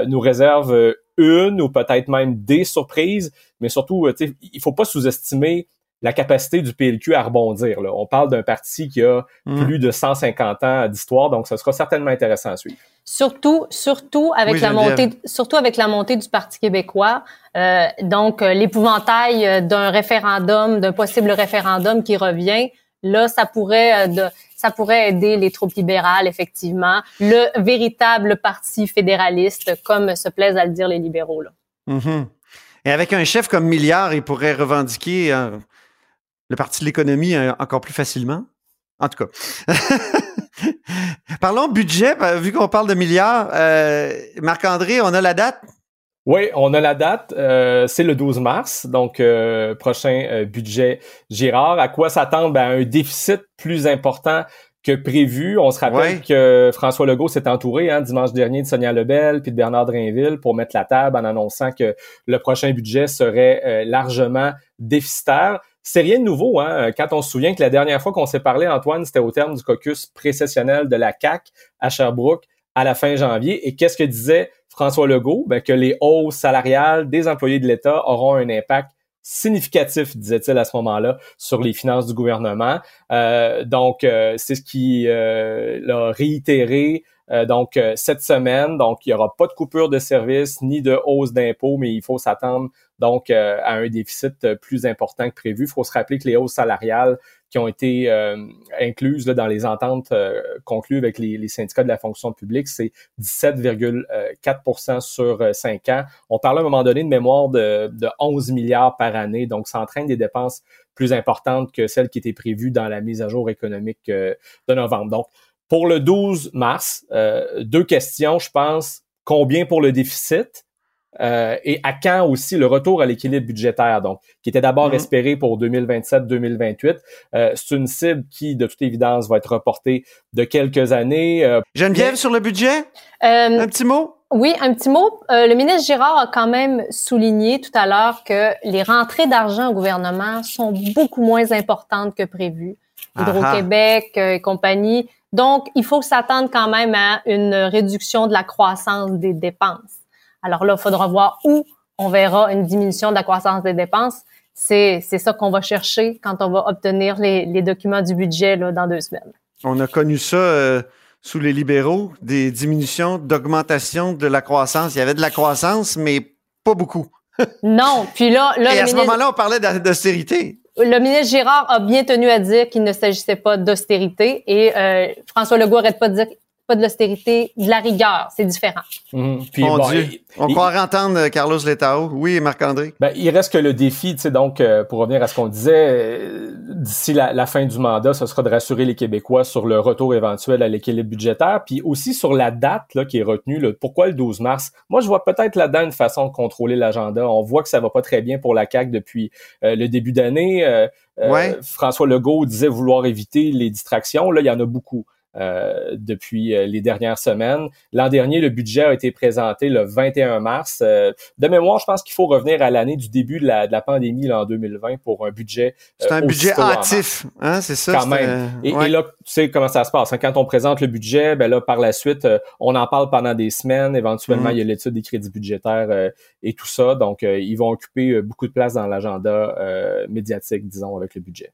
nous réserve une ou peut-être même des surprises. Mais surtout, il faut pas sous-estimer la capacité du PLQ à rebondir. Là. On parle d'un parti qui a hmm. plus de 150 ans d'histoire, donc ce sera certainement intéressant à suivre. Surtout, surtout avec la montée, surtout avec la montée du Parti québécois. Euh, donc, euh, l'épouvantail euh, d'un référendum, d'un possible référendum qui revient, là, ça pourrait, de, ça pourrait aider les troupes libérales, effectivement, le véritable parti fédéraliste, comme se plaisent à le dire les libéraux. Là. Mm-hmm. Et avec un chef comme Milliard, il pourrait revendiquer le Parti de l'économie euh, encore plus facilement. En tout cas. Parlons budget, euh, vu qu'on parle de milliards. Euh, Marc-André, on a la date? Oui, on a la date. c'est le 12 mars, donc prochain budget Girard. À quoi s'attendre? Ben, un déficit plus important que prévu. On se rappelle que François Legault s'est entouré hein, dimanche dernier de Sonia Lebel puis de Bernard Drainville pour mettre la table en annonçant que le prochain budget serait largement déficitaire c'est rien de nouveau, hein? Quand on se souvient que la dernière fois qu'on s'est parlé, Antoine, c'était au terme du caucus précessionnel de la CAC à Sherbrooke à la fin janvier. Et qu'est-ce que disait François Legault? Ben, que les hausses salariales des employés de l'État auront un impact significatif, disait-il à ce moment-là, sur les finances du gouvernement. Euh, donc, euh, c'est ce qui euh, l'a réitéré donc cette semaine. Donc, il n'y aura pas de coupure de service ni de hausse d'impôts, mais il faut s'attendre donc à un déficit plus important que prévu. Il faut se rappeler que les hausses salariales qui ont été euh, incluses dans les ententes euh, conclues avec les, syndicats de la fonction publique, c'est 17,4% sur 5 ans. On parle à un moment donné de mémoire de, de 11 milliards par année, donc ça entraîne des dépenses plus importantes que celles qui étaient prévues dans la mise à jour économique euh, de novembre. Donc, pour le 12 mars, deux questions, je pense. Combien pour le déficit? Euh, et à quand aussi le retour à l'équilibre budgétaire, donc qui était d'abord mhm. espéré pour 2027-2028. Euh, c'est une cible qui, de toute évidence, va être reportée de quelques années. Euh, Geneviève, sur le budget, un petit mot? Oui, un petit mot. le ministre Girard a quand même souligné tout à l'heure que les rentrées d'argent au gouvernement sont beaucoup moins importantes que prévu. Hydro-Québec et compagnie. Donc, il faut s'attendre quand même à une réduction de la croissance des dépenses. Alors là, il faudra voir où on verra une diminution de la croissance des dépenses. C'est, c'est ça qu'on va chercher quand on va obtenir les, les documents du budget là, dans deux semaines. On a connu ça euh, sous les libéraux, des diminutions, d'augmentation de la croissance. Il y avait de la croissance, mais pas beaucoup. non, puis là... là Et à ce moment-là, on parlait d'austérité. Le ministre Girard a bien tenu à dire qu'il ne s'agissait pas d'austérité et euh, François Legault arrête pas de dire de l'austérité, de la rigueur. C'est différent. Mhm. on croirait entendre euh, Carlos Letao. Oui, Marc-André. Ben, il reste que le défi, tu sais, donc, euh, pour revenir à ce qu'on disait, euh, d'ici la, fin du mandat, ce sera de rassurer les Québécois sur le retour éventuel à l'équilibre budgétaire, puis aussi sur la date là, qui est retenue. pourquoi le 12 mars? Moi, je vois peut-être là-dedans une façon de contrôler l'agenda. On voit que ça va pas très bien pour la CAQ depuis le début d'année. François Legault disait vouloir éviter les distractions. Là, il y en a beaucoup. Euh, depuis euh, les dernières semaines. L'an dernier, le budget a été présenté le 21 mars. Euh, de mémoire, je pense qu'il faut revenir à l'année du début de la, de la pandémie là, en 2020 pour un budget. c'est un budget hâtif, hein, c'est ça? Quand même. Et, là, tu sais comment ça se passe. Hein. Quand on présente le budget, ben là, par la suite, on en parle pendant des semaines. Éventuellement, mm-hmm. il y a l'étude des crédits budgétaires et tout ça. Donc, ils vont occuper beaucoup de place dans l'agenda médiatique, disons, avec le budget.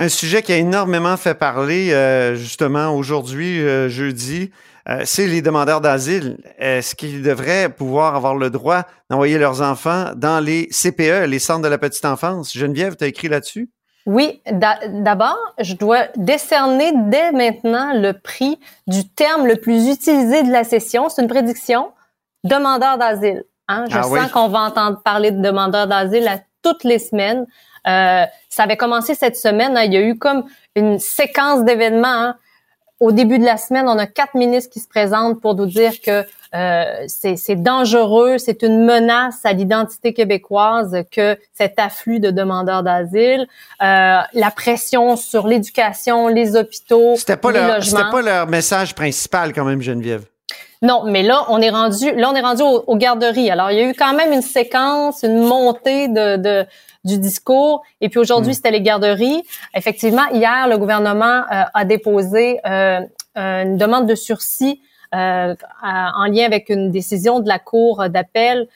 Un sujet qui a énormément fait parler euh, justement aujourd'hui, euh, jeudi, euh, c'est les demandeurs d'asile. Est-ce qu'ils devraient pouvoir avoir le droit d'envoyer leurs enfants dans les CPE, les centres de la petite enfance? Geneviève, tu as écrit là-dessus? Oui, d'abord, je dois décerner dès maintenant le prix du terme le plus utilisé de la session. C'est une prédiction. Demandeur d'asile. Hein? Je ah sens qu'on va entendre parler de demandeurs d'asile à toutes les semaines. Euh, ça avait commencé cette semaine. Hein. il y a eu comme une séquence d'événements. Hein. Au début de la semaine, on a quatre ministres qui se présentent pour nous dire que euh, c'est dangereux, c'est une menace à l'identité québécoise que cet afflux de demandeurs d'asile, euh, la pression sur l'éducation, les hôpitaux, c'était pas leur, C'était pas leur message principal quand même, Geneviève. Non, mais là, on est rendu, là, on est rendu aux, garderies. Alors, il y a eu quand même une séquence, une montée de, de du discours. Et puis aujourd'hui, hmm. c'était les garderies. Effectivement, hier, le gouvernement euh, a déposé euh, une demande de sursis euh, en lien avec une décision de la Cour d'appel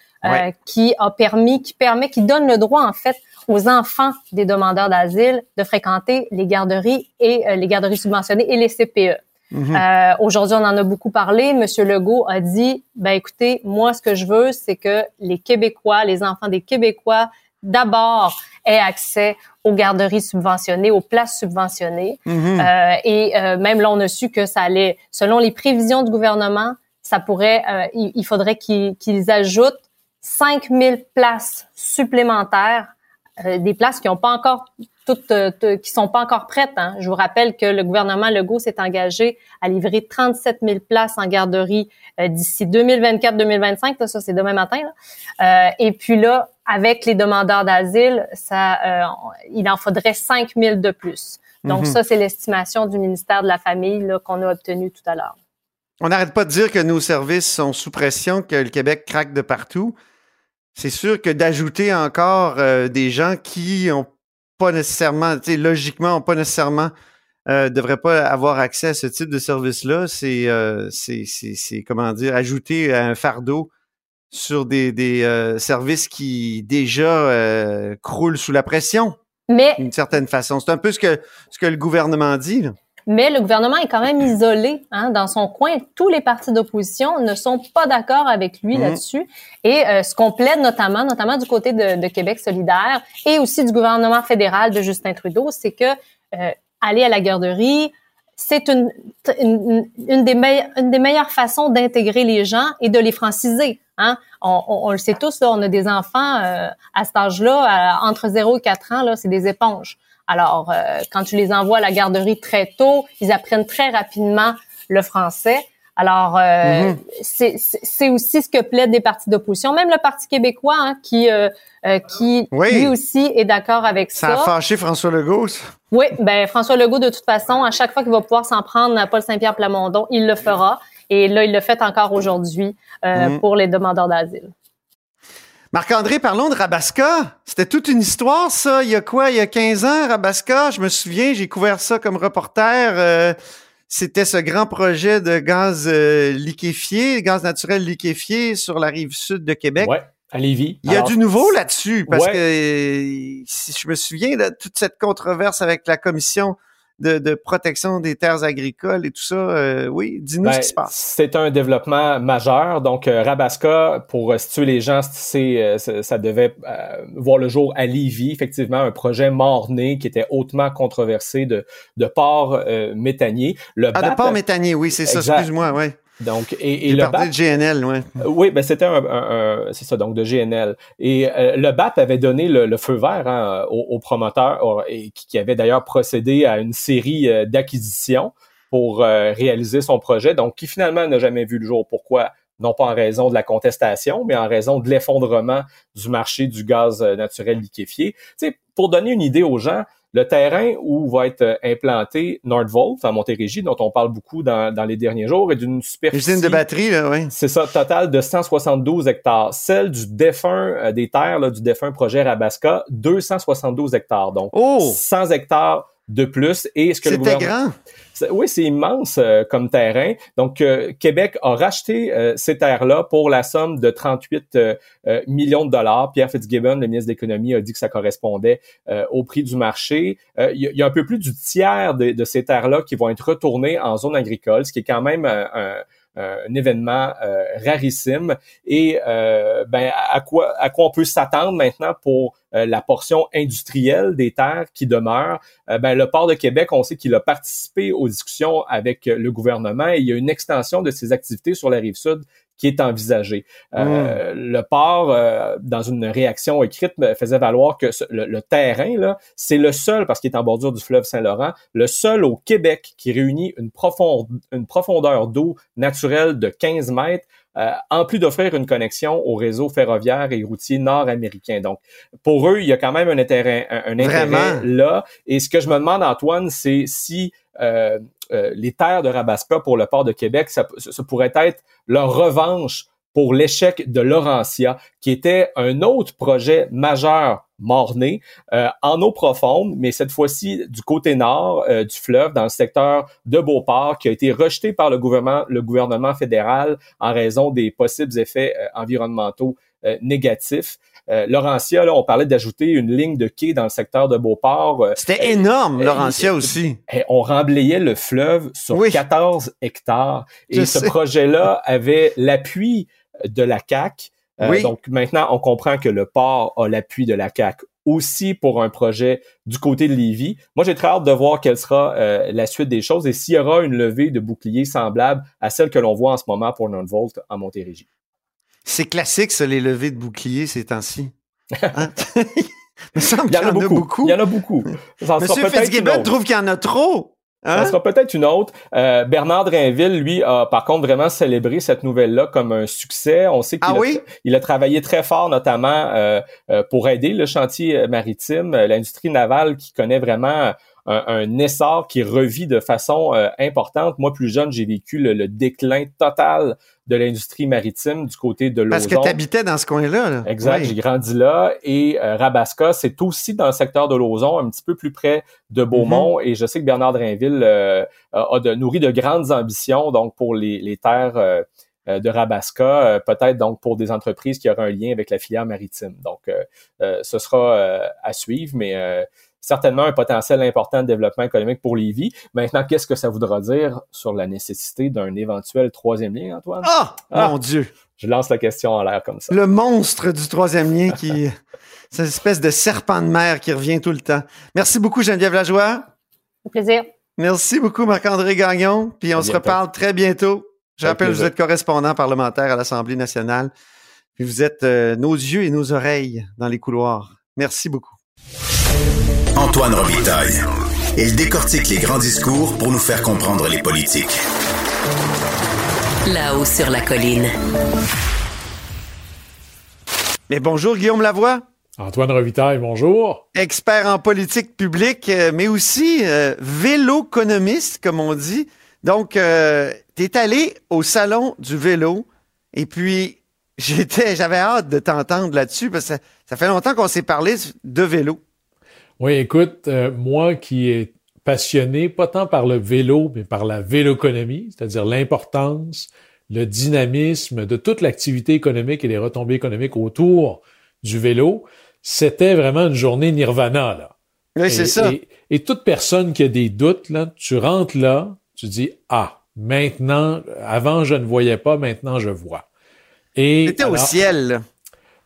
qui a permis, qui permet, qui donne le droit en fait aux enfants des demandeurs d'asile de fréquenter les garderies et les garderies subventionnées et les CPE. Mhm. Aujourd'hui, on en a beaucoup parlé. Monsieur Legault a dit, ben écoutez, moi, ce que je veux, c'est que les Québécois, les enfants des Québécois d'abord aient accès aux garderies subventionnées, aux places subventionnées. Mhm. euh, et euh, même là, on a su que ça allait, selon les prévisions du gouvernement, ça pourrait, euh, il, faudrait qu'ils ajoutent 5000 places supplémentaires, euh, des places qui n'ont pas encore toutes, qui sont pas encore prêtes. Hein. Je vous rappelle que le gouvernement Legault s'est engagé à livrer 37 000 places en garderie d'ici 2024-2025. Ça, c'est demain matin. Là. et puis là, avec les demandeurs d'asile, ça, euh, il en faudrait 5 000 de plus. Donc mhm. ça, c'est l'estimation du ministère de la Famille qu'on a obtenue tout à l'heure. On n'arrête pas de dire que nos services sont sous pression, que le Québec craque de partout. C'est sûr que d'ajouter encore euh, des gens qui ont pas nécessairement, logiquement, n'ont pas nécessairement euh, devraient pas avoir accès à ce type de service-là, c'est, euh, c'est, comment dire, ajouter un fardeau sur des, des euh, services qui déjà euh, croulent sous la pression. Mais d'une certaine façon, c'est un peu ce que ce que le gouvernement dit. mais le gouvernement est quand même isolé hein, dans son coin. Tous les partis d'opposition ne sont pas d'accord avec lui Mhm. là-dessus. Et euh, ce qu'on plaide notamment, notamment du côté de, de Québec solidaire et aussi du gouvernement fédéral de Justin Trudeau, c'est que euh, aller à la garderie, c'est une, une, une des meilleures, une des meilleures façons d'intégrer les gens et de les franciser. Hein? On, on, on le sait tous, là, on a des enfants euh, à cet âge-là, entre 0 et 4 ans, là, c'est des éponges. Alors, euh, quand tu les envoies à la garderie très tôt, ils apprennent très rapidement le français. Alors, euh, Mhm. c'est c'est aussi ce que plaident des partis d'opposition, même le Parti québécois, hein, qui, euh, euh, qui Oui. lui aussi est d'accord avec Ça ça. a fâché François Legault, ça. Oui, ben François Legault, de toute façon, à chaque fois qu'il va pouvoir s'en prendre à Paul Saint-Pierre Plamondon, il le fera. Et là, il le fait encore aujourd'hui Mhm. pour les demandeurs d'asile. Marc-André, parlons de Rabasca. C'était toute une histoire, ça. Il y a quoi? Il y a 15 ans, Rabasca? Je me souviens, j'ai couvert ça comme reporter. C'était ce grand projet de gaz euh, liquéfié, gaz naturel liquéfié sur la rive sud de Québec. Ouais, à Lévis. Il y a Alors, du nouveau là-dessus, parce Ouais. que si je me souviens de toute cette controverse avec la commission de, de protection des terres agricoles et tout ça. euh, oui, dis-nous Ben, ce qui se passe. C'est un développement majeur. Donc, euh, Rabasca, pour euh, situer les gens, c'est, euh, ça devait euh, voir le jour à Lévis. Effectivement, un projet mort-né qui était hautement controversé de, de port euh, méthanier. Le Ah, de port méthanier, oui, c'est ça, excuse-moi, ouais. Donc, et, et le BAP, de GNL, ouais. Oui, ben c'était un, un- un- c'est ça, donc de GNL. Et euh, le BAP avait donné le, le feu vert hein, au, au promoteur au- et qui, qui avait d'ailleurs procédé à une série euh, d'acquisitions pour euh, réaliser son projet, donc qui finalement n'a jamais vu le jour. Pourquoi? Non pas en raison de la contestation, mais en raison de l'effondrement du marché du gaz euh, naturel liquéfié. Tu sais, pour donner une idée aux gens, le terrain où va être euh, implanté Nordvolt en Montérégie, dont on parle beaucoup dans, dans les derniers jours, est d'une superficie... Usine de batterie, là, oui. C'est ça, total de 172 hectares. Celle du défunt, euh, des terres là, du défunt projet Rabasca, 272 hectares. Donc, Oh! 100 hectares de plus. Et ce que le gouvernement... grand. Oui, c'est immense euh, comme terrain. Donc, euh, Québec a racheté euh, ces terres-là pour la somme de 38 euh, millions de dollars. Pierre Fitzgibbon, le ministre de l'Économie, a dit que ça correspondait euh, au prix du marché. Euh, Il y, a- il y a un peu plus du tiers de, de ces terres-là qui vont être retournées en zone agricole, ce qui est quand même euh, un, un événement euh, rarissime. Et euh, ben, à quoi, à quoi on peut s'attendre maintenant pour euh, la portion industrielle des terres qui demeure? Euh, ben, le port de Québec, on sait qu'il a participé aux discussions avec euh, le gouvernement et il y a une extension de ses activités sur la rive sud qui est envisagée. Euh, Le port, euh, dans une réaction écrite, faisait valoir que ce- le, le terrain, là, c'est le seul, parce qu'il est en bordure du fleuve Saint-Laurent, le seul au Québec qui réunit une, profonde, une profondeur d'eau naturelle de 15 mètres, euh, en plus d'offrir une connexion au réseau ferroviaire et routier nord-américain. Donc, pour eux, il y a quand même un intérêt, un, un intérêt Vraiment? là. Et ce que je me demande, Antoine, c'est si euh, euh, les terres de Rabasca pour le port de Québec, ça, pourrait être leur revanche pour l'échec de Laurentia, qui était un autre projet majeur morné euh, en eau profonde, mais cette fois-ci du côté nord du fleuve, dans le secteur de Beauport, qui a été rejeté par le gouvernement, fédéral en raison des possibles effets environnementaux négatifs. Euh, Laurentia, là, on parlait d'ajouter une ligne de quai dans le secteur de Beauport. Euh, C'était énorme, euh, Laurentia aussi. on remblayait le fleuve sur Oui. 14 hectares. Et Je ce projet-là avait l'appui de la CAC. Oui. Donc maintenant, on comprend que le port a l'appui de la CAC aussi pour un projet du côté de Lévis. Moi, j'ai très hâte de voir quelle sera euh, la suite des choses et s'il y aura une levée de boucliers semblable à celle que l'on voit en ce moment pour Nonvolt en Montérégie. C'est classique, ça, les levées de boucliers ces temps-ci. Hein? Il y en a beaucoup. Il y en a beaucoup. Ça Monsieur Fitzgibbon trouve qu'il y en a trop. Ça Hein? sera peut-être une autre. Euh, Bernard Drainville, lui, a par contre vraiment célébré cette nouvelle-là comme un succès. On sait qu'il Ah a, oui? il a travaillé très fort, notamment euh, euh, pour aider le chantier maritime, l'industrie navale qui connaît vraiment un, un essor qui revit de façon euh, importante. Moi, plus jeune, j'ai vécu le, le déclin total de l'industrie maritime du côté de Parce que tu habitais dans ce coin-là. là. Exact, Oui. j'ai grandi là et euh, Rabasca, c'est aussi dans le secteur de Lauson, un petit peu plus près de Beaumont Mhm. et je sais que Bernard Drainville euh, a de, nourri de grandes ambitions donc pour les, les terres euh, euh, de Rabasca, euh, peut-être donc pour des entreprises qui auraient un lien avec la filière maritime. Donc euh, euh, ce sera euh, à suivre, mais euh, certainement un potentiel important de développement économique pour Lévis. Maintenant, qu'est-ce que ça voudra dire sur la nécessité d'un éventuel troisième lien, Antoine? Ah! Ah! Mon Dieu! Je lance la question en l'air comme ça. Le monstre du troisième lien qui... C'est une espèce de serpent de mer qui revient tout le temps. Merci beaucoup, Geneviève Lajoie. Au plaisir. Merci beaucoup, Marc-André Gagnon. Puis on À se bientôt. reparle très bientôt. Je rappelle, vous êtes correspondant parlementaire à l'Assemblée nationale. Puis vous êtes euh, nos yeux et nos oreilles dans les couloirs. Merci beaucoup. Antoine Robitaille. Il décortique les grands discours pour nous faire comprendre les politiques. Là-haut sur la colline. Mais bonjour, Guillaume Lavoie, Antoine Revitaille, bonjour. expert en politique publique, euh, mais aussi euh, véloconomiste, comme on dit. Donc, euh, tu es allé au salon du vélo et puis j'étais, j'avais hâte de t'entendre là-dessus parce que ça, ça fait longtemps qu'on s'est parlé de vélo. Oui, écoute, euh, moi qui est passionné, pas tant par le vélo, mais par la véloconomie, c'est-à-dire l'importance, le dynamisme de toute l'activité économique et les retombées économiques autour du vélo, c'était vraiment une journée nirvana, là. Oui, c'est Et- ça. Et, et toute personne qui a des doutes, là, tu rentres là, tu dis, ah, maintenant, avant je ne voyais pas, maintenant je vois. Et C'était au ciel.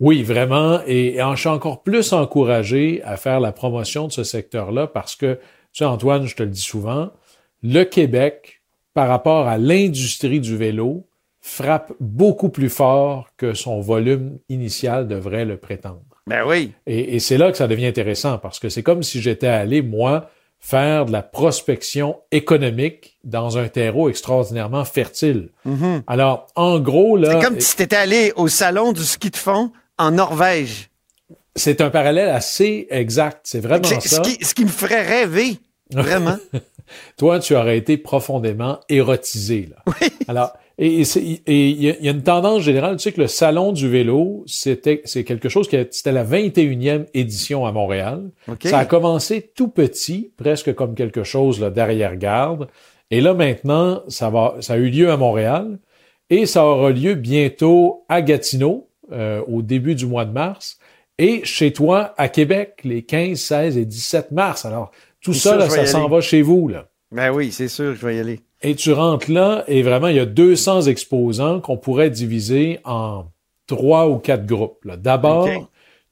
Oui, vraiment. Et, et je suis encore plus encouragé à faire la promotion de ce secteur-là parce que, tu sais, Antoine, je te le dis souvent, le Québec, par rapport à l'industrie du vélo, frappe beaucoup plus fort que son volume initial devrait le prétendre. Ben oui. Et, et c'est là que ça devient intéressant parce que c'est comme si j'étais allé, moi, faire de la prospection économique dans un terreau extraordinairement fertile. Mhm. Alors, en gros, là... C'est comme si t'étais allé au salon du ski de fond en Norvège. C'est un parallèle assez exact. C'est vraiment ça. Ce qui, ce qui me ferait rêver, vraiment. Toi, tu aurais été profondément érotisé. Là. Alors, et il y, a- il y a une tendance générale. Tu sais que le salon du vélo, c'était c'est quelque chose qui a- c'était la 21e édition à Montréal. Ça a commencé tout petit, presque comme quelque chose là, d'arrière-garde. Et là maintenant, ça va, ça a eu lieu à Montréal et ça aura lieu bientôt à Gatineau euh, au début du mois de mars et chez toi à Québec les 15, 16 et 17 mars. Alors tout ça, sûr, là, ça s'en va chez vous là. Ben oui, c'est sûr, je vais y aller. Et tu rentres là et vraiment il y a 200 exposants qu'on pourrait diviser en trois ou quatre groupes. là. D'abord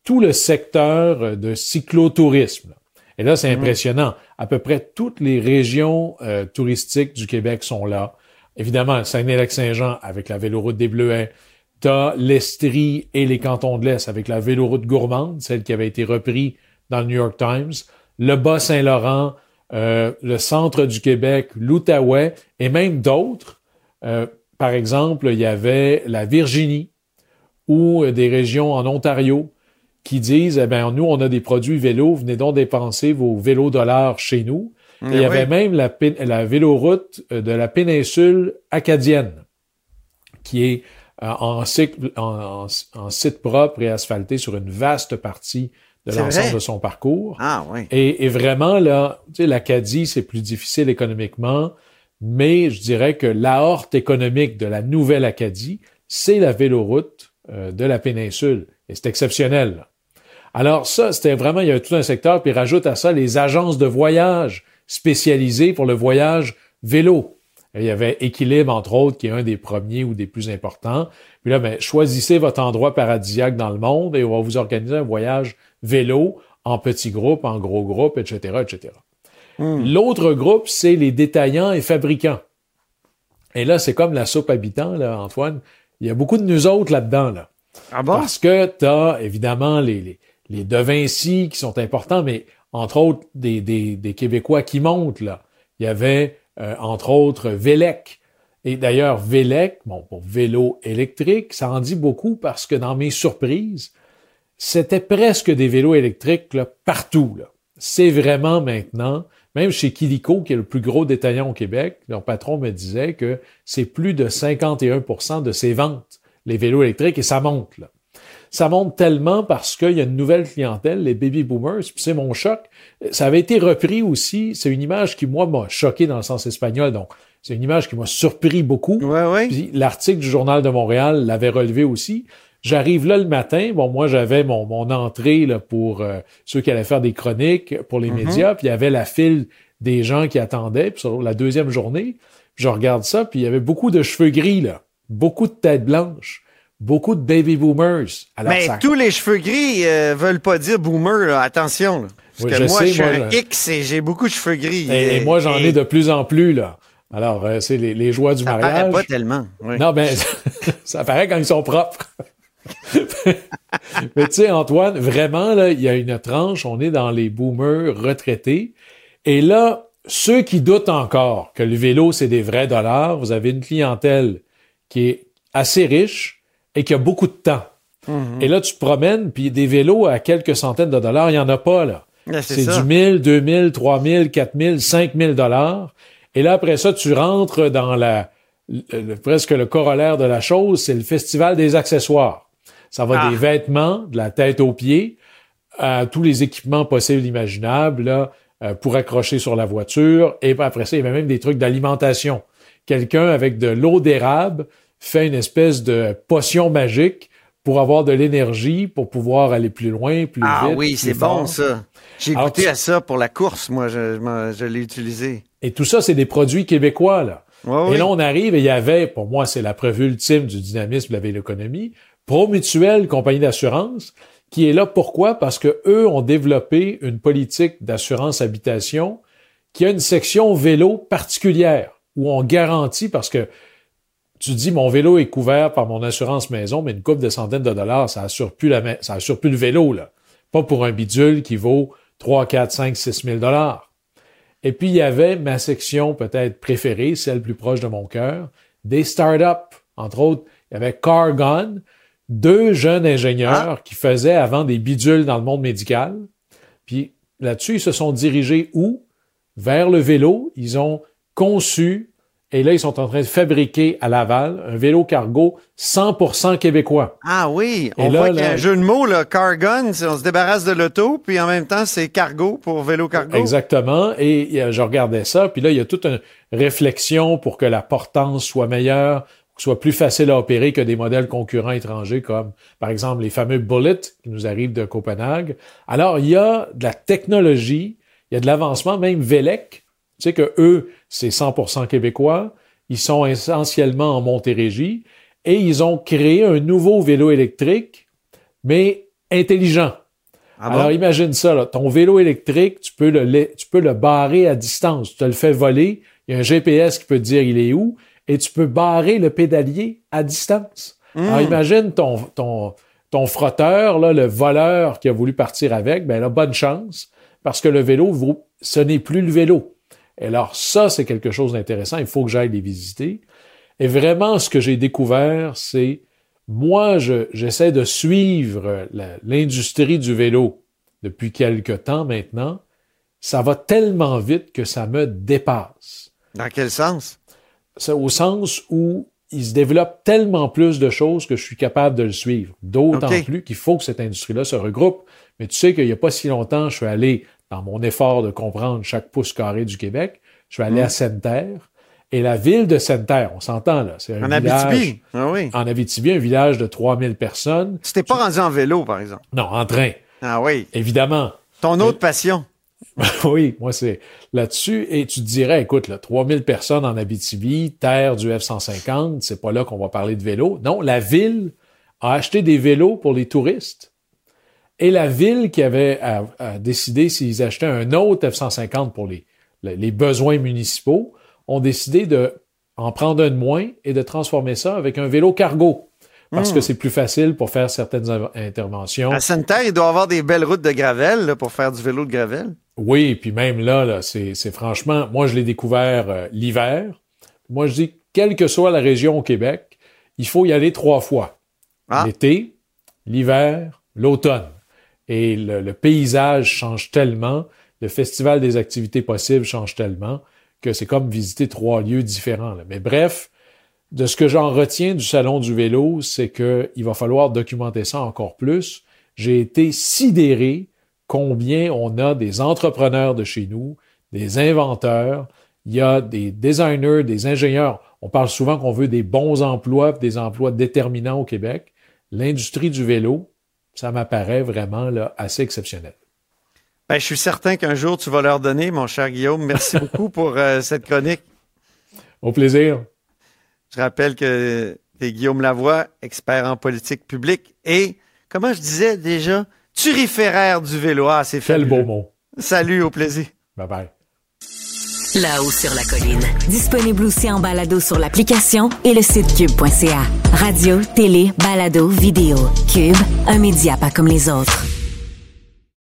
tout le secteur de cyclotourisme. là. Et là, Mhm. c'est impressionnant. À peu près toutes les régions euh, touristiques du Québec sont là. Évidemment, Saguenay-Lac-Saint-Jean avec la véloroute des Bleuets. T'as l'Estrie et les cantons de l'Est avec la véloroute gourmande, celle qui avait été reprise dans le New York Times. Le Bas-Saint-Laurent, euh, le centre du Québec, l'Outaouais et même d'autres. Euh, par exemple, il y avait la Virginie ou euh, des régions en Ontario qui disent, eh ben, nous, on a des produits vélos, venez donc dépenser vos vélos dollars chez nous. Et il y avait même la, véloroute euh, de la péninsule acadienne, qui est en, cycle- en- en- en site propre et asphalté sur une vaste partie de l'ensemble de son parcours. Ah oui. Et, et vraiment, là, tu sais, l'Acadie, c'est plus difficile économiquement, mais je dirais que l'aorte économique de la nouvelle Acadie, c'est la véloroute euh, de la péninsule. Et c'est exceptionnel. là. Alors ça, c'était vraiment, il y a tout un secteur, puis rajoute à ça les agences de voyage spécialisées pour le voyage vélo. Et il y avait Équilibre, entre autres, qui est un des premiers ou des plus importants. Puis là, ben, choisissez votre endroit paradisiaque dans le monde et on va vous organiser un voyage vélo en petits groupes, en gros groupes, etc., etc. L'autre groupe, c'est les détaillants et fabricants. Et là, c'est comme la soupe habitant, là, Antoine. Il y a beaucoup de nous autres là-dedans, là. Ah bon? Parce que tu as évidemment les, les, les De Vinci qui sont importants, mais entre autres des, des, des Québécois qui montent. Là. Il y avait euh, entre autres Vélec. Et d'ailleurs, Vélec, bon, pour vélo électrique, ça en dit beaucoup parce que dans mes surprises, c'était presque des vélos électriques partout. C'est vraiment maintenant, même chez Kilico, qui est le plus gros détaillant au Québec, leur patron me disait que c'est plus de 51% de ses ventes, les vélos électriques, et ça monte. Ça monte tellement parce qu'il y a une nouvelle clientèle, les baby boomers, puis c'est mon choc. Ça avait été repris aussi, c'est une image qui, moi, m'a choqué dans le sens espagnol, donc c'est une image qui m'a surpris beaucoup. Ouais, l'article du Journal de Montréal l'avait relevé aussi. J'arrive là le matin. Bon, moi, j'avais mon, mon entrée là, pour euh, ceux qui allaient faire des chroniques pour les médias. Puis il y avait la file des gens qui attendaient. Puis sur la deuxième journée, je regarde ça. Puis il y avait beaucoup de cheveux gris, là. Beaucoup de têtes blanches. Beaucoup de baby boomers. Alors, Mais ça- tous les cheveux gris euh, veulent pas dire boomer, là. attention. là. Parce Oui, que je moi, sais, je suis moi, un X et j'ai beaucoup de cheveux gris. Et, et moi, j'en Et ai de plus en plus, là. Alors, euh, c'est les, les joies du Ça paraît mariage. pas tellement. oui. Non, ben, ça paraît quand ils sont propres. Mais tu sais, Antoine, vraiment, là, il y a une tranche, on est dans les boomers retraités. Et là, ceux qui doutent encore que le vélo, c'est des vrais dollars, vous avez une clientèle qui est assez riche et qui a beaucoup de temps. Mhm. Et là, tu te promènes, puis des vélos à quelques centaines de dollars, il n'y en a pas, là. C'est du 1000, 2000, 3000, 4000, 5000 dollars. Et là, après ça, tu rentres dans la, le- presque le corollaire de la chose, c'est le festival des accessoires. Ça va Ah. des vêtements, de la tête aux pieds, à tous les équipements possibles, imaginables, là, euh, pour accrocher sur la voiture. Et après ça, il y avait même des trucs d'alimentation. Quelqu'un avec de l'eau d'érable fait une espèce de potion magique pour avoir de l'énergie, pour pouvoir aller plus loin, plus Ah vite. oui, plus c'est bon, ça. J'ai goûté tu- à ça pour la course, moi, je, je m'en- je l'ai utilisé. Et tout ça, c'est des produits québécois, là. Ouais, Et oui. là, on arrive et il y avait, pour moi, c'est la preuve ultime du dynamisme de la véloéconomie, Promutuel, compagnie d'assurance, qui est là pourquoi? Parce que eux ont développé une politique d'assurance habitation qui a une section vélo particulière où on garantit parce que tu dis mon vélo est couvert par mon assurance maison, mais une coupe de centaines de dollars, ça assure plus le vélo, là. Pas pour un bidule qui vaut 3, 4, 5, 6 000 dollars. Et puis, il y avait ma section peut-être préférée, celle plus proche de mon cœur, des startups. Entre autres, il y avait Cargon, deux jeunes ingénieurs qui faisaient avant des bidules dans le monde médical. Puis là-dessus, ils se sont dirigés où? Vers le vélo. Ils ont conçu, et là, ils sont en train de fabriquer à Laval un vélo cargo 100% québécois. Ah oui, Et on là, voit qu'il y a un jeu de mots, là, cargon, on se débarrasse de l'auto, puis en même temps, c'est cargo pour vélo cargo. Exactement. Et euh, je regardais ça, puis là, il y a toute une réflexion pour que la portance soit meilleure, que ce soit plus facile à opérer que des modèles concurrents étrangers comme, par exemple, les fameux Bullet qui nous arrivent de Copenhague. Alors, il y a de la technologie, il y a de l'avancement, même Velec, tu sais que eux, c'est 100% québécois, ils sont essentiellement en Montérégie, et ils ont créé un nouveau vélo électrique, mais intelligent. Ah bon? Alors imagine ça, là. ton vélo électrique, tu peux, le, tu peux le barrer à distance. Tu te le fais voler, il y a un GPS qui peut te dire il est où, et tu peux barrer le pédalier à distance. Alors imagine ton, ton, ton frotteur, là, le voleur qui a voulu partir avec, ben là, bonne chance, parce que le vélo, vaut- ce n'est plus le vélo. Et alors ça, c'est quelque chose d'intéressant, il faut que j'aille les visiter. Et vraiment, ce que j'ai découvert, c'est moi, je- j'essaie de suivre l'industrie du vélo depuis quelque temps maintenant. Ça va tellement vite que ça me dépasse. Dans quel sens? C'est au sens où il se développe tellement plus de choses que je suis capable de le suivre. D'autant plus qu'il faut que cette industrie-là se regroupe. Mais tu sais qu'il n'y a pas si longtemps, je suis allé dans mon effort de comprendre chaque pouce carré du Québec. Je suis allé Mm. à Sainte-Terre. Et la ville de Sainte-Terre, on s'entend là, c'est un En village. Abitibi? Ah oui. En Abitibi, un village de 3000 personnes. Tu t'es pas rendu en vélo, par exemple? Non, en train, Ah oui. évidemment. Ton autre passion? oui, moi, c'est là-dessus. Et tu te dirais, écoute, là, 3000 personnes en Abitibi, terre du F-150, c'est pas là qu'on va parler de vélo. Non, la ville a acheté des vélos pour les touristes. Et la ville qui avait à, à décidé s'ils achetaient un autre F-150 pour les, les, les besoins municipaux, ont décidé de en prendre un de moins et de transformer ça avec un vélo cargo. Parce que c'est plus facile pour faire certaines in- interventions. À Sainte-Terre, il doit y avoir des belles routes de gravel là, pour faire du vélo de gravel. Oui, et puis même là, là c'est c'est franchement, moi je l'ai découvert euh, l'hiver. Moi je dis, quelle que soit la région au Québec, il faut y aller trois fois. Ah. L'été, l'hiver, l'automne. Et le, paysage change tellement, le festival des activités possibles change tellement que c'est comme visiter trois lieux différents. là. Mais bref, de ce que j'en retiens du salon du vélo, c'est que il va falloir documenter ça encore plus. J'ai été sidéré combien on a des entrepreneurs de chez nous, des inventeurs, il y a des designers, des ingénieurs. On parle souvent qu'on veut des bons emplois, des emplois déterminants au Québec. l'industrie du vélo, ça m'apparaît vraiment là, assez exceptionnel. Ben, je suis certain qu'un jour, tu vas leur donner, mon cher Guillaume. Merci beaucoup pour euh, cette chronique. Au plaisir. Je rappelle que tu es Guillaume Lavoie, expert en politique publique et, comment je disais déjà, turiféraire du vélo. Ah, c'est Quel beau mot. Salut, au plaisir. Bye bye. Là-haut sur la colline. Disponible aussi en balado sur l'application et le site cube.ca. Radio, télé, balado, vidéo. Cube, un média pas comme les autres.